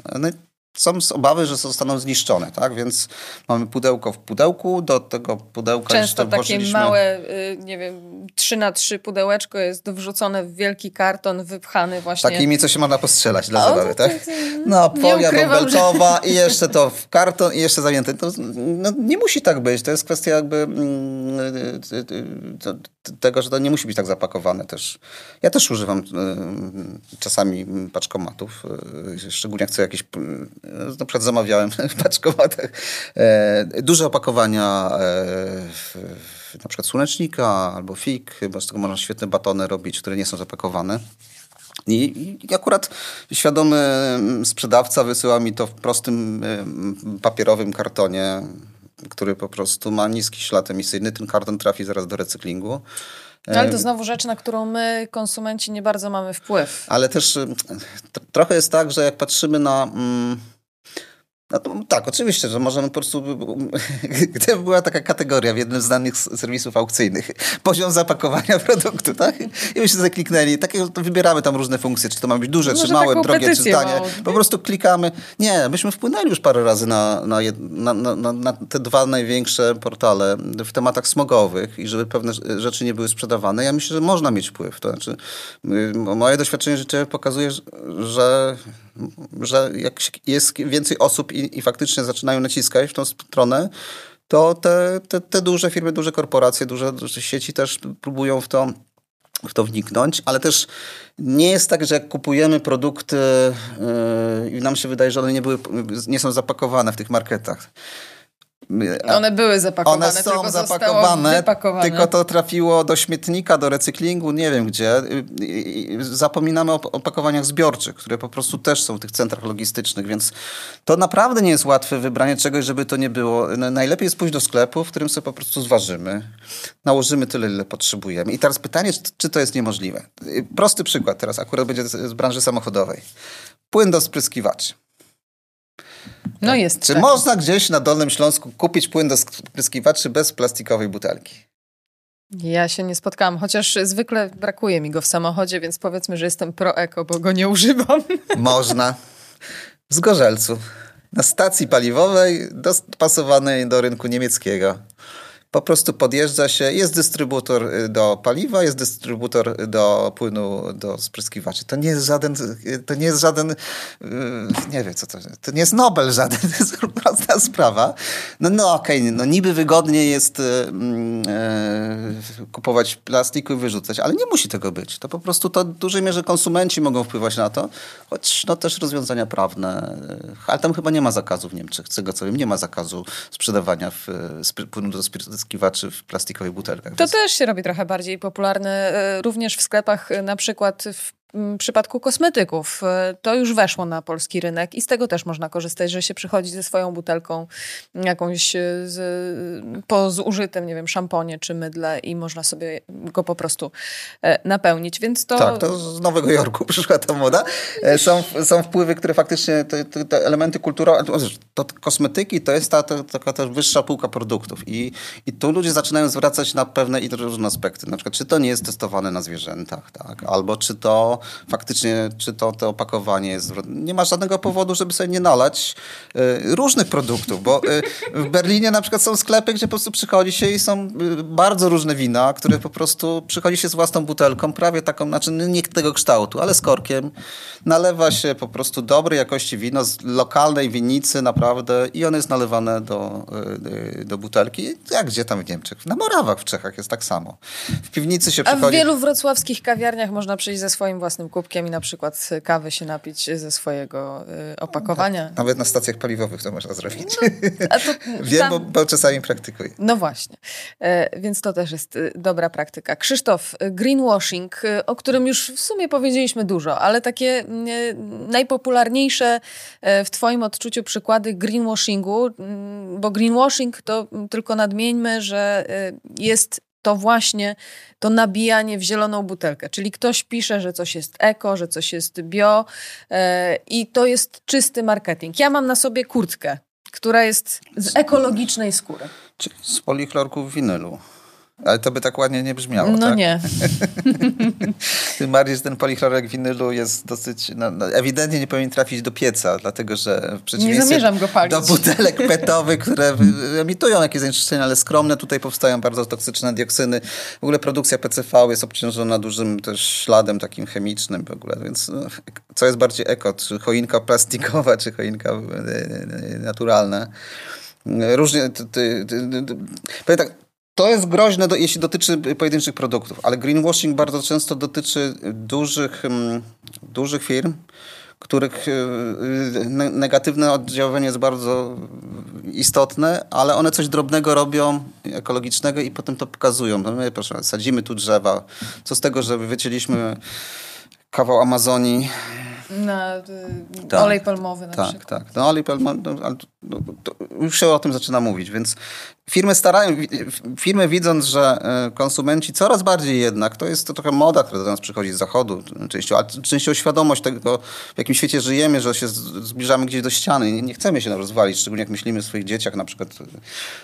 Są obawy, że zostaną zniszczone, tak? Więc mamy pudełko w pudełku, do tego pudełka Często takie włożyliśmy... małe, y, nie wiem, 3 na 3 pudełeczko jest wrzucone w wielki karton, wypchany właśnie. Takimi, co się można postrzelać dla zabawy, tak? No, folia bąbelkowa że... i jeszcze to w karton i jeszcze zajęte. To, no, nie musi tak być, to jest kwestia jakby mm, y, tego, że to nie musi być tak zapakowane też. Ja też używam y, czasami paczkomatów, szczególnie jak chcę jakieś na przykład zamawiałem w paczkomatach e, duże opakowania e, na przykład słonecznika albo fig, bo z tego można świetne batony robić, które nie są zapakowane. I, I, akurat świadomy sprzedawca wysyła mi to w prostym e, papierowym kartonie, który po prostu ma niski ślad emisyjny. Ten karton trafi zaraz do recyklingu. No, ale to znowu rzecz, na którą my, konsumenci, nie bardzo mamy wpływ. Ale też trochę jest tak, że jak patrzymy na. Mm, no to, tak, oczywiście, że możemy po prostu, gdyby była taka kategoria w jednym z danych serwisów aukcyjnych, poziom zapakowania produktu, tak? I byśmy sobie kliknęli, takie, to wybieramy tam różne funkcje, czy to ma być duże, Może czy małe, drogie, czy tanie. Po prostu klikamy. Nie, myśmy wpłynęli już parę razy na, na, na, na, na te dwa największe portale w tematach smogowych i żeby pewne rzeczy nie były sprzedawane. Ja myślę, że można mieć wpływ. To znaczy, moje doświadczenie życiowe pokazuje, że że jak jest więcej osób i, i faktycznie zaczynają naciskać w tą stronę, to te, te, te duże firmy, duże korporacje, duże, duże sieci też próbują w to w to wniknąć, ale też nie jest tak, że jak kupujemy produkty yy, i nam się wydaje, że one nie, były, nie są zapakowane w tych marketach, one były zapakowane, One są zapakowane, tylko to trafiło do śmietnika, do recyklingu, nie wiem gdzie. Zapominamy o opakowaniach zbiorczych, które po prostu też są w tych centrach logistycznych, więc to naprawdę nie jest łatwe wybranie czegoś, żeby to nie było. Najlepiej jest pójść do sklepu, w którym sobie po prostu zważymy, nałożymy tyle, ile potrzebujemy. I teraz pytanie, czy to jest niemożliwe. Prosty przykład teraz, akurat będzie z branży samochodowej. Płyn do spryskiwaczy. No jest. Czy tak. można gdzieś na Dolnym Śląsku kupić płyn do spryskiwaczy bez plastikowej butelki? Ja się nie spotkałam, chociaż zwykle brakuje mi go w samochodzie, więc powiedzmy, że jestem pro-eko, bo go nie używam. Można. Z Gorzelcu. Na stacji paliwowej dopasowanej do rynku niemieckiego. Po prostu podjeżdża się, jest dystrybutor y, do paliwa, jest dystrybutor do płynu do spryskiwaczy. To nie jest żaden, to nie jest żaden, y, nie wiem co to, to nie jest Nobel żaden, to jest prosta sprawa. No, no okej, okay, no niby wygodnie jest y, kupować plastiku i wyrzucać, ale nie musi tego być. To po prostu to w dużej mierze konsumenci mogą wpływać na to, choć no też rozwiązania prawne, ale tam chyba nie ma zakazu w Niemczech, z tego co wiem, nie ma zakazu sprzedawania w, płynu do spryskiwaczy opryskiwaczy w plastikowych butelkach. To więc... też się robi trochę bardziej popularne, e, również w sklepach, e, na przykład w w przypadku kosmetyków. E, to już weszło na polski rynek i z tego też można korzystać, że się przychodzi ze swoją butelką jakąś z, po zużytym, nie wiem, szamponie czy mydle i można sobie go po prostu napełnić, więc to... Tak, to z Nowego Jorku przyszła ta moda. Są, są wpływy, które faktycznie, te, te, elementy kulturowe, to, kosmetyki to jest ta, ta, taka też wyższa półka produktów i, i tu ludzie zaczynają zwracać na pewne i różne aspekty, na przykład czy to nie jest testowane na zwierzętach, tak, albo czy to faktycznie, czy to, to opakowanie jest... Nie ma żadnego powodu, żeby sobie nie nalać y, różnych produktów, bo y, w Berlinie na przykład są sklepy, gdzie po prostu przychodzi się i są y, bardzo różne wina, które po prostu przychodzi się z własną butelką, prawie taką, znaczy nie tego kształtu, ale z korkiem. Nalewa się po prostu dobrej jakości wino z lokalnej winnicy naprawdę i one jest nalewane do, do butelki. Jak gdzie tam w Niemczech? Na Morawach w Czechach jest tak samo. W piwnicy się przychodzi... A w wielu wrocławskich kawiarniach można przyjść ze swoim własnym kubkiem i na przykład kawy się napić ze swojego y, opakowania. Nawet na stacjach paliwowych to można zrobić. No, Wiem, tam... bo, bo, czasami praktykuję. No właśnie. E, więc to też jest y, dobra praktyka. Krzysztof, y, greenwashing, o którym już w sumie powiedzieliśmy dużo, ale takie najpopularniejsze e, w twoim odczuciu przykłady greenwashingu, mm, bo greenwashing to tylko nadmieńmy, że jest to właśnie to nabijanie w zieloną butelkę. Czyli ktoś pisze, że coś jest eko, że coś jest bio yy, i to jest czysty marketing. Ja mam na sobie kurtkę, która jest z ekologicznej skóry. Z polichlorku winylu. Ale to by tak ładnie nie brzmiało, No tak? nie. Tym bardziej, że ten polichlorek winylu jest dosyć... No, no, ewidentnie nie powinien trafić do pieca, dlatego że w przeciwieństwie nie zamierzam go palić. do butelek petowych, które emitują jakieś zanieczyszczenia, ale skromne, tutaj powstają bardzo toksyczne dioksyny. W ogóle produkcja PCV jest obciążona dużym też śladem takim chemicznym w ogóle, więc no, co jest bardziej eko? Czy choinka plastikowa, czy choinka e, e, naturalna? Różnie... Ty, ty, ty, powiem tak, to jest groźne, do, jeśli dotyczy pojedynczych produktów, ale greenwashing bardzo często dotyczy dużych, mm, dużych firm, których y, y, negatywne oddziaływanie jest bardzo istotne, ale one coś drobnego robią, ekologicznego i potem to pokazują. No my, proszę, sadzimy tu drzewa. Co z tego, że wycięliśmy kawał Amazonii, na y, tak, olej palmowy na tak, przykład. Tak, no olej palmowy, no, no, już się o tym zaczyna mówić, więc firmy starają, firmy widząc, że e, konsumenci coraz bardziej jednak, to jest to trochę moda, która do nas przychodzi z zachodu częściowo, ale częściowo świadomość tego, w jakim świecie żyjemy, że się zbliżamy gdzieś do ściany. Nie, nie chcemy się rozwalić, szczególnie jak myślimy o swoich dzieciach na przykład.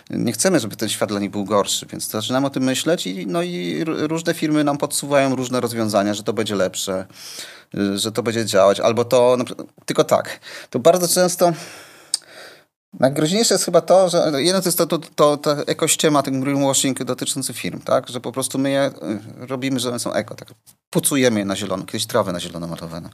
Nie chcemy, żeby ten świat dla nich był gorszy, więc zaczynamy o tym myśleć i, no i różne firmy nam podsuwają różne rozwiązania, że to będzie lepsze że to będzie działać, albo to, no, tylko tak, to bardzo często Najgroźniejsze jest chyba to, że jedno to jest to, to, to, to ekościema, ten greenwashing dotyczący firm, tak? Że po prostu my je y, robimy, że one są eko, tak? Pucujemy je na zielono, kiedyś trawę na zielono malowano.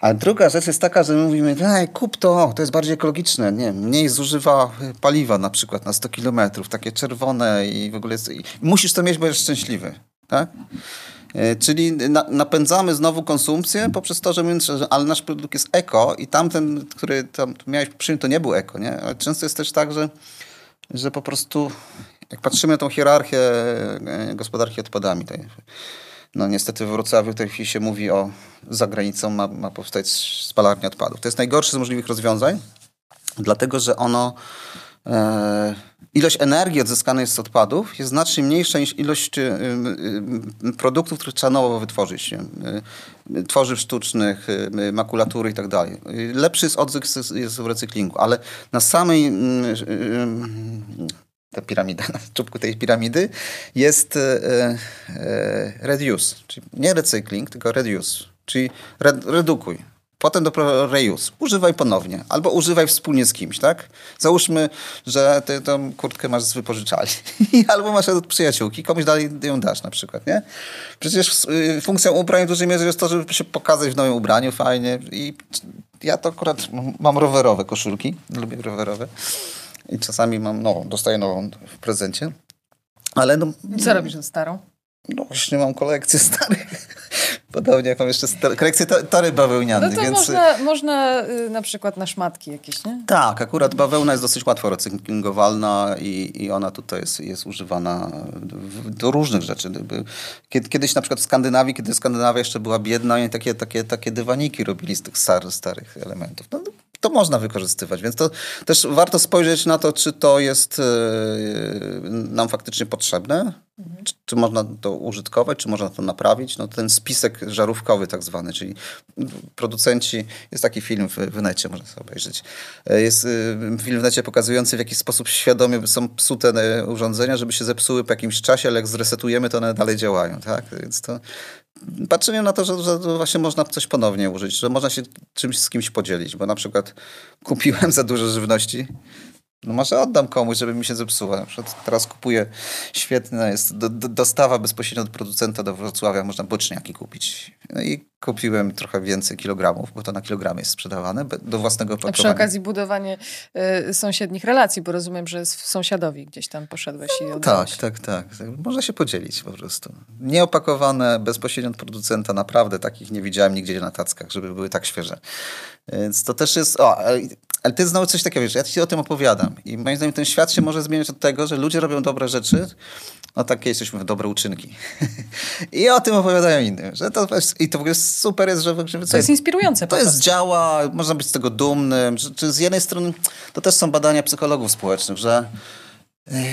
A druga rzecz jest taka, że my mówimy, ej, kup to, to jest bardziej ekologiczne, nie mniej zużywa paliwa na przykład na 100 kilometrów, takie czerwone i w ogóle jest, musisz to mieć, bo jesteś szczęśliwy, tak? E, czyli na, napędzamy znowu konsumpcję poprzez to, że my, ale nasz produkt jest eko i tamten, który tam miałeś przyjąć, to nie był eko. Nie? Ale często jest też tak, że, że po prostu jak patrzymy na tą hierarchię e, gospodarki odpadami, no niestety w Wrocławiu w tej chwili się mówi o za granicą ma, ma powstać spalarnia odpadów. To jest najgorsze z możliwych rozwiązań, dlatego że ono ilość energii odzyskanej z odpadów jest znacznie mniejsza niż ilość e, e, produktów, które trzeba nowo wytworzyć. Tworzyw sztucznych, makulatury i tak dalej. Lepszy jest odzysk jest w recyklingu, ale na samej mm, ta piramida, na czubku tej piramidy jest reduce, czyli nie recykling, tylko reduce, czyli redukuj Potem dopiero reuse. Używaj ponownie. Albo używaj wspólnie z kimś, tak? Załóżmy, że ty tą kurtkę masz z wypożyczalni. Albo masz od przyjaciółki. Komuś dalej ją dasz na przykład, nie? Przecież y, funkcją ubrań w dużej mierze jest to, żeby się pokazać w nowym ubraniu fajnie. I ja to akurat mam rowerowe koszulki. Lubię rowerowe. I czasami mam nową, dostaję nową w prezencie. Ale no... Co robisz ze starą? No właśnie mam kolekcję starych. Podobnie jak mam jeszcze kolekcję tory bawełniane. No to więc... można, można y, na przykład na szmatki jakieś, nie? Tak, akurat bawełna jest dosyć łatwo recyklingowalna i, i ona tutaj jest, jest używana do różnych rzeczy. Kiedyś na przykład w Skandynawii, kiedy Skandynawia jeszcze była biedna, oni takie, takie, takie dywaniki robili z tych starych, starych elementów. No, to można wykorzystywać, więc to też warto spojrzeć na to, czy to jest e, nam faktycznie potrzebne, mhm. czy, czy, można to użytkować, czy można to naprawić. No, ten spisek żarówkowy tak zwany, czyli producenci, jest taki film w, w necie, można sobie obejrzeć. E, jest e, film w necie pokazujący, w jaki sposób świadomie są psute urządzenia, żeby się zepsuły po jakimś czasie, ale jak zresetujemy, to one dalej działają. Tak? Więc to patrzymy na to, że, że właśnie można coś ponownie użyć, że można się czymś z kimś podzielić, bo na przykład kupiłem za dużo żywności, no może oddam komuś, żeby mi się zepsuła. Na przykład teraz kupuję, świetna jest do, do, dostawa bezpośrednio od producenta do Wrocławia, można boczniaki kupić. No i kupiłem trochę więcej kilogramów, bo to na kilogramy jest sprzedawane do własnego opakowania. A przy okazji budowanie y, sąsiednich relacji, bo rozumiem, że sąsiadowi gdzieś tam poszedłeś i no, tak, tak, tak. Można się podzielić po prostu. Nieopakowane, bezpośrednio od producenta, naprawdę takich nie widziałem nigdzie na tackach, żeby były tak świeże. Więc to też jest... O, ale ty znowu coś takiego, wiesz, ja ci o tym opowiadam i moim zdaniem ten świat się może zmieniać od tego, że ludzie robią dobre rzeczy, no takie jesteśmy w dobre uczynki. I o tym opowiadają innym. Że to, I to w ogóle super jest, że... że to jest inspirujące. To jest działa, można być z tego dumnym. Że, czy z jednej strony, to też są badania psychologów społecznych, że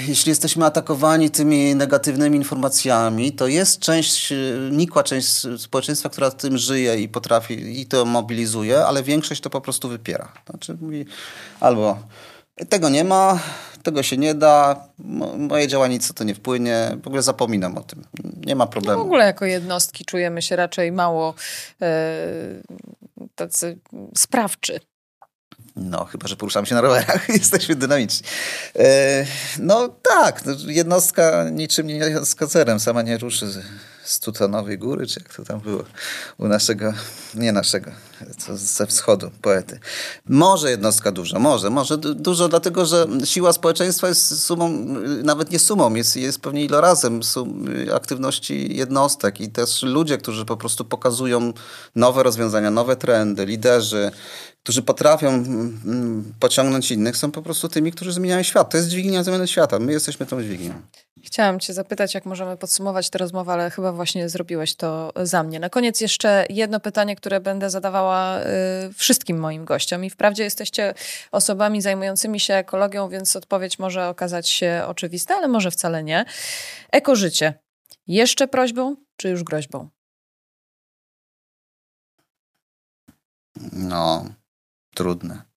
jeśli jesteśmy atakowani tymi negatywnymi informacjami, to jest część, nikła część społeczeństwa, która tym żyje i potrafi i to mobilizuje, ale większość to po prostu wypiera. Znaczy mówi albo tego nie ma, tego się nie da, moje działanie co to nie wpłynie, w ogóle zapominam o tym. Nie ma problemu. No w ogóle jako jednostki czujemy się raczej mało e, tacy sprawczy. No, chyba, że poruszamy się na rowerach, jesteśmy dynamiczni. E, no tak, no, jednostka niczym nie jest skacerem, sama nie ruszy z Tutonowej Góry, czy jak to tam było u naszego, nie naszego, co ze wschodu poety. Może jednostka dużo, może, może dużo, dlatego że siła społeczeństwa jest sumą, nawet nie sumą, jest, jest pewnie ilorazem sum, aktywności jednostek i też ludzie, którzy po prostu pokazują nowe rozwiązania, nowe trendy, liderzy, którzy potrafią mm, mm, pociągnąć innych, są po prostu tymi, którzy zmieniają świat. To jest dźwignia zmiany świata. My jesteśmy tą dźwignią. Chciałam Cię zapytać, jak możemy podsumować tę rozmowę, ale chyba właśnie zrobiłeś to za mnie. Na koniec jeszcze jedno pytanie, które będę zadawała y, wszystkim moim gościom. I wprawdzie jesteście osobami zajmującymi się ekologią, więc odpowiedź może okazać się oczywista, ale może wcale nie. Ekożycie. Jeszcze prośbą, czy już groźbą? No, trudne.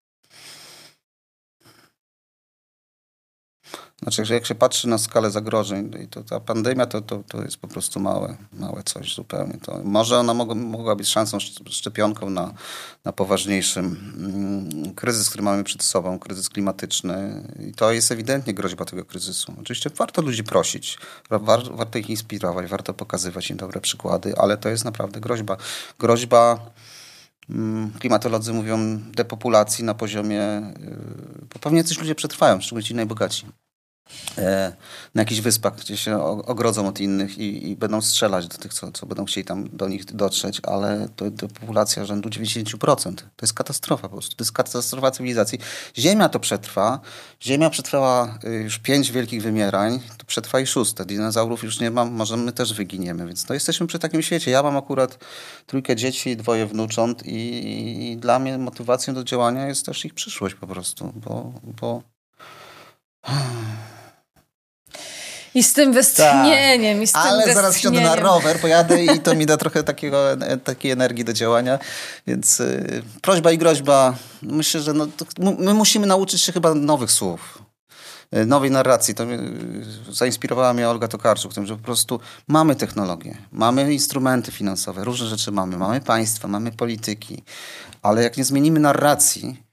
Znaczy, że jak się patrzy na skalę zagrożeń, to ta pandemia to, to, to jest po prostu małe, małe coś zupełnie. To może ona mogła, mogła być szansą, szczepionką na, na poważniejszy mm, kryzys, który mamy przed sobą, kryzys klimatyczny. I to jest ewidentnie groźba tego kryzysu. Oczywiście warto ludzi prosić, war, warto ich inspirować, warto pokazywać im dobre przykłady, ale to jest naprawdę groźba. Groźba Mm, klimatolodzy mówią depopulacji na poziomie, y, bo pewnie coś ludzie przetrwają, szczególnie ci najbogatsi. E, na jakichś wyspach, gdzie się ogrodzą od innych i, i, będą strzelać do tych, co, co będą chcieli tam do nich dotrzeć, ale to, to populacja rzędu 90%. To jest katastrofa po prostu. To jest katastrofa cywilizacji. Ziemia to przetrwa. Ziemia przetrwała y, już pięć wielkich wymierań, to przetrwa i szóste. Dinozaurów już nie ma, może my też wyginiemy, więc to jesteśmy przy takim świecie. Ja mam akurat trójkę dzieci, dwoje wnucząt i, i dla mnie motywacją do działania jest też ich przyszłość po prostu, bo... bo... I z tym westchnieniem, tak. i z tym Ale zaraz wsiądę na rower, pojadę i to mi da trochę takiego, takiej energii do działania. Więc y, prośba i groźba. Myślę, że no, my musimy nauczyć się chyba nowych słów y, nowej narracji. To zainspirowała mnie Olga Tokarczuk, tym, że po prostu mamy technologię, mamy instrumenty finansowe, różne rzeczy mamy, mamy państwa, mamy polityki, ale jak nie zmienimy narracji,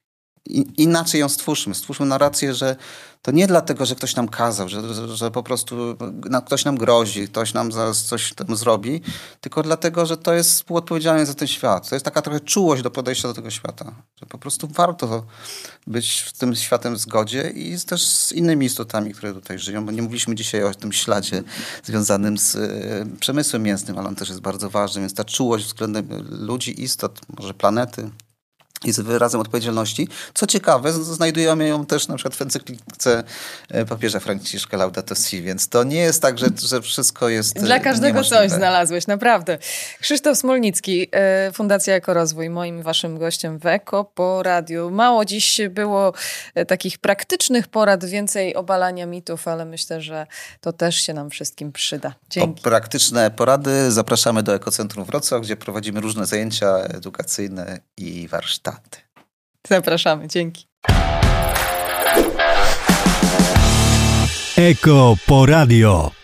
inaczej ją stwórzmy. Stwórzmy narrację, że to nie dlatego, że ktoś nam kazał, że, że, po prostu ktoś nam grozi, ktoś nam zaraz coś tam zrobi, tylko dlatego, że to jest współodpowiedzialne za ten świat. To jest taka trochę czułość do podejścia do tego świata, że po prostu warto być w tym światem w zgodzie i też z innymi istotami, które tutaj żyją, bo nie mówiliśmy dzisiaj o tym śladzie związanym z e, przemysłem mięsnym, ale on też jest bardzo ważny, więc ta czułość względem ludzi, istot, może planety, jest wyrazem odpowiedzialności. Co ciekawe, znajdujemy ją też na przykład w encyklice e, papieża Franciszka Laudato Si, więc to nie jest tak, że, że wszystko jest Dla e, każdego niemożliwe. coś znalazłeś, naprawdę. Krzysztof Smolnicki, e, Fundacja Ekorozwój, moim waszym gościem w Eko po radiu. Mało dziś było takich praktycznych porad, więcej obalania mitów, ale myślę, że to też się nam wszystkim przyda. Dzięki. O praktyczne porady zapraszamy do Ekocentrum Wrocław, gdzie prowadzimy różne zajęcia edukacyjne i warsztaty warsztaty. Zapraszamy, dzięki. Eko po radio.